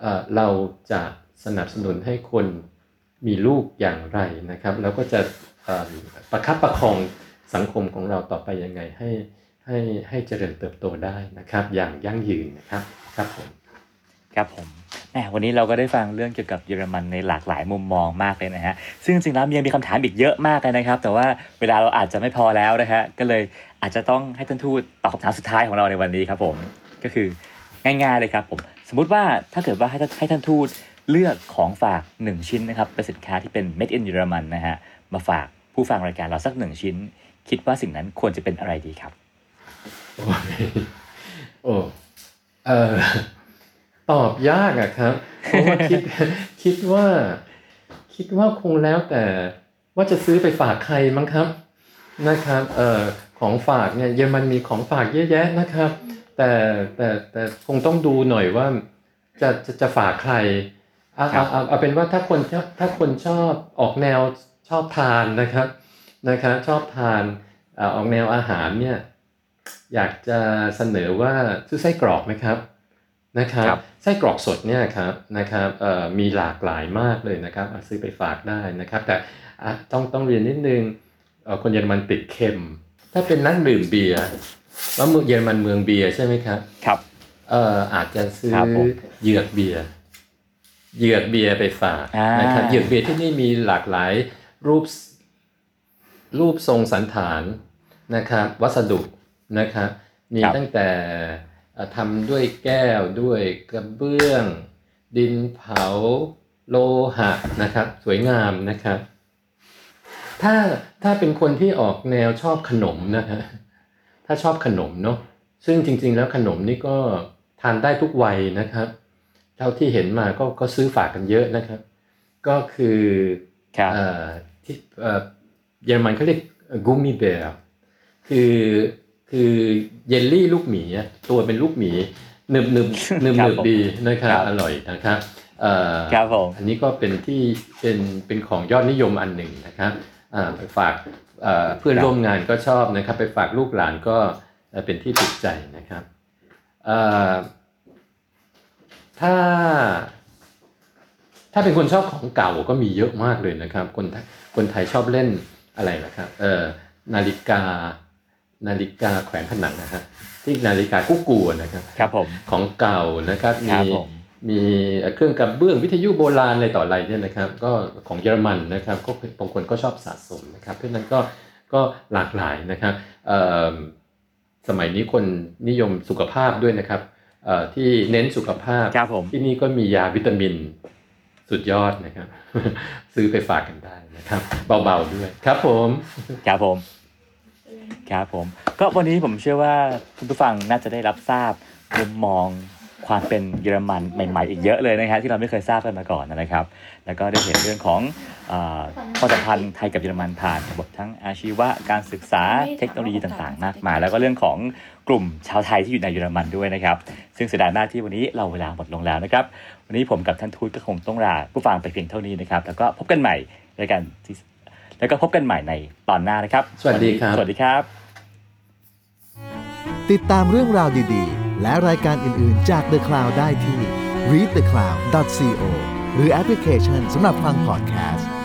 เอ่อเราจะสนับสนุนให้คนมีลูกอย่างไรนะครับ แล้วก็จะเอ่อประคับประคองสังคมของเราต่อไปยังไงให้ให้ให้เจริญเติบโตได้นะครับ อย่างยั่งยืนนะครับครับผม ครับผมแหมวันนี้เราก็ได้ฟังเรื่องเกี่ยวกับเยอรมันในหลากหลายมุมมองมากเลยนะฮะ ซึ่งจริงๆแล้วยังมีคำถามอีกเยอะมากเลยนะครับ แต่ว่าเวลาเราอาจจะไม่พอแล้วนะฮะ ก็เลยอาจจะต้องให้ท่านทูตตอบคำถามสุดท้ายของเราในวันนี้ครับผม ก็คือง่ายๆเลยครับผม สมมุติว่าถ้าเกิดว่าให้ท่านให้ท่านทูตเลือกของฝากหนึ่งชิ้นนะครับเป็นสินค้าที่เป็น made in เยอรมันนะฮะ มาฝากผู้ฟังรายการเราสักหนึ่งชิ้น คิดว่าสิ่งนั้นควรจะเป็นอะไรดีครับ โอ้โอ้เออ ตอบยากอะครับเพราะว่าคิดคิดว่า คิดว่าคงแล้วแต่ว่าจะซื้อไปฝากใครมั้งครับนะครับเอ่อของฝากเนี่ยเยอรมันมีของฝากเยอะแยะนะครับ แต่แต่แต่คงต้องดูหน่อยว่าจะจะจะฝากใครเอาเอาเอาเอาเป็นว่าถ้าคนถ้าถ้าคนชอบออกแนวชอบทานนะครับนะครับ ชอบทานเออออกแนวอาหารเนี่ยอยากจะเสนอว่าซื้อไส้กรอกไหมครับ นะครับครับไส้กรอกสดเนี่ยครับนะครับเอ่อมีหลากหลายมากเลยนะครับอะซื้อไปฝากได้นะครับ แต่อะต้องต้องเรียนนิดนึงเอ่อคนเยอรมันติดเค็ม ถ้าเป็นนักดื่มเบียร์ว่าเมืองเยอรมันเมืองเบียร์ใช่ไหมครับครับเอ่ออาจจะซื้อครับผมเหยือกเบียร์เหยือกเบียร์ไปฝากอ่านนะครับเหยือกเบียร์ที่นี่มีหลากหลายรูปรูปทรงสันฐานนะครับ วัสดุนะครับมีครับตั้งแต่เอ่อ ทำด้วยแก้วด้วยกระเบื้อง ดินเผาโลหะนะครับ สวยงามนะครับ ถ้าถ้าเป็นคนที่ออกแนวชอบขนมนะฮะถ้าชอบขนมเนาะซึ่งจริง ๆ แล้วขนมนี่ก็ทานได้ทุกวัยนะครับเท่าที่เห็นมาก็ก็ซื้อฝากกันเยอะนะครับ ก็คือครับเอ่อที่เอ่อเยอรมันเขาเรียกกูมิเบลคือ คือเยลลี่ลูกหมีอะตัวเป็นลูกหมีหนึบหนึบหนึบครัหบนึบผมดีนะครับครับอร่อยนะครับเอ่อครับผมอันนี้ก็เป็นที่เป็นเป็นของยอดนิยมอันหนึ่งนะครับอ่าไปฝากเอ่อเพื่อนครับร่วมงานก็ชอบนะครับ ไปฝากลูกหลานก็เอ่อเป็นที่ติดใจนะครับเอ่อถ้า ถ้าเป็นคนชอบของเก่าก็มีเยอะมากเลยนะครับ คนไทยคนไทยชอบเล่นอะไรนะครับ เอ่อนาฬิกา นาฬิกาแขวนผนังนะฮะที่นาฬิกากุ๊กกูนะครับครับผมของเก่านะครับครัมีบผมมีเครื่องกระเบื้องวิทยุโบราณอะไรต่ออะไรเนี่ยนะครับ ก็ของเยอรมันนะครับก็บางคนก็ชอบสะสมนะครับเพราะฉะนั้นก็ก็หลากหลายนะครับเอ่อสมัยนี้คนนิยมสุขภาพด้วยนะครับเอ่อที่เน้นสุขภาพครับผมที่นี่ก็มียาวิตามินสุดยอดนะครับ ซื้อไปฝากกันได้นะครับ เบาๆด้วยครับผมครับผม ครับผม ก็วันนี้ผมเชื่อว่าคุณผู้ฟังน่าจะได้รับทราบมุมมองความเป็นเยอรมันใหม่ ๆ อีกเยอะเลยนะครับที่เราไม่เคยทราบกันมาก่อนนะครับ แล้วก็ได้เห็นเรื่องของเอ่อความสัมพันธ์ไทยกับเยอรมันผ่านบททั้งอาชีวะการศึกษาเทคโนโลยีต่างๆ มากมาย แล้วก็เรื่องของกลุ่มชาวไทยที่อยู่ในเยอรมันด้วยนะครับ ซึ่งเสียดายมากที่วันนี้เราเวลาหมดลงแล้วนะครับ วันนี้ผมกับท่านทูตก็คงต้องลาผู้ฟังไปเพียงเท่านี้นะครับ แล้วก็พบกันใหม่ในการ แล้วก็พบกันใหม่ในตอนหน้านะครับ สวัสดีครับ สวัสดีครับ ติดตามเรื่องราวดีๆ และรายการอื่นๆจาก The Cloud ได้ที่ readthecloud.co หรือแอปพลิเคชันสำหรับฟังพอดแคสต์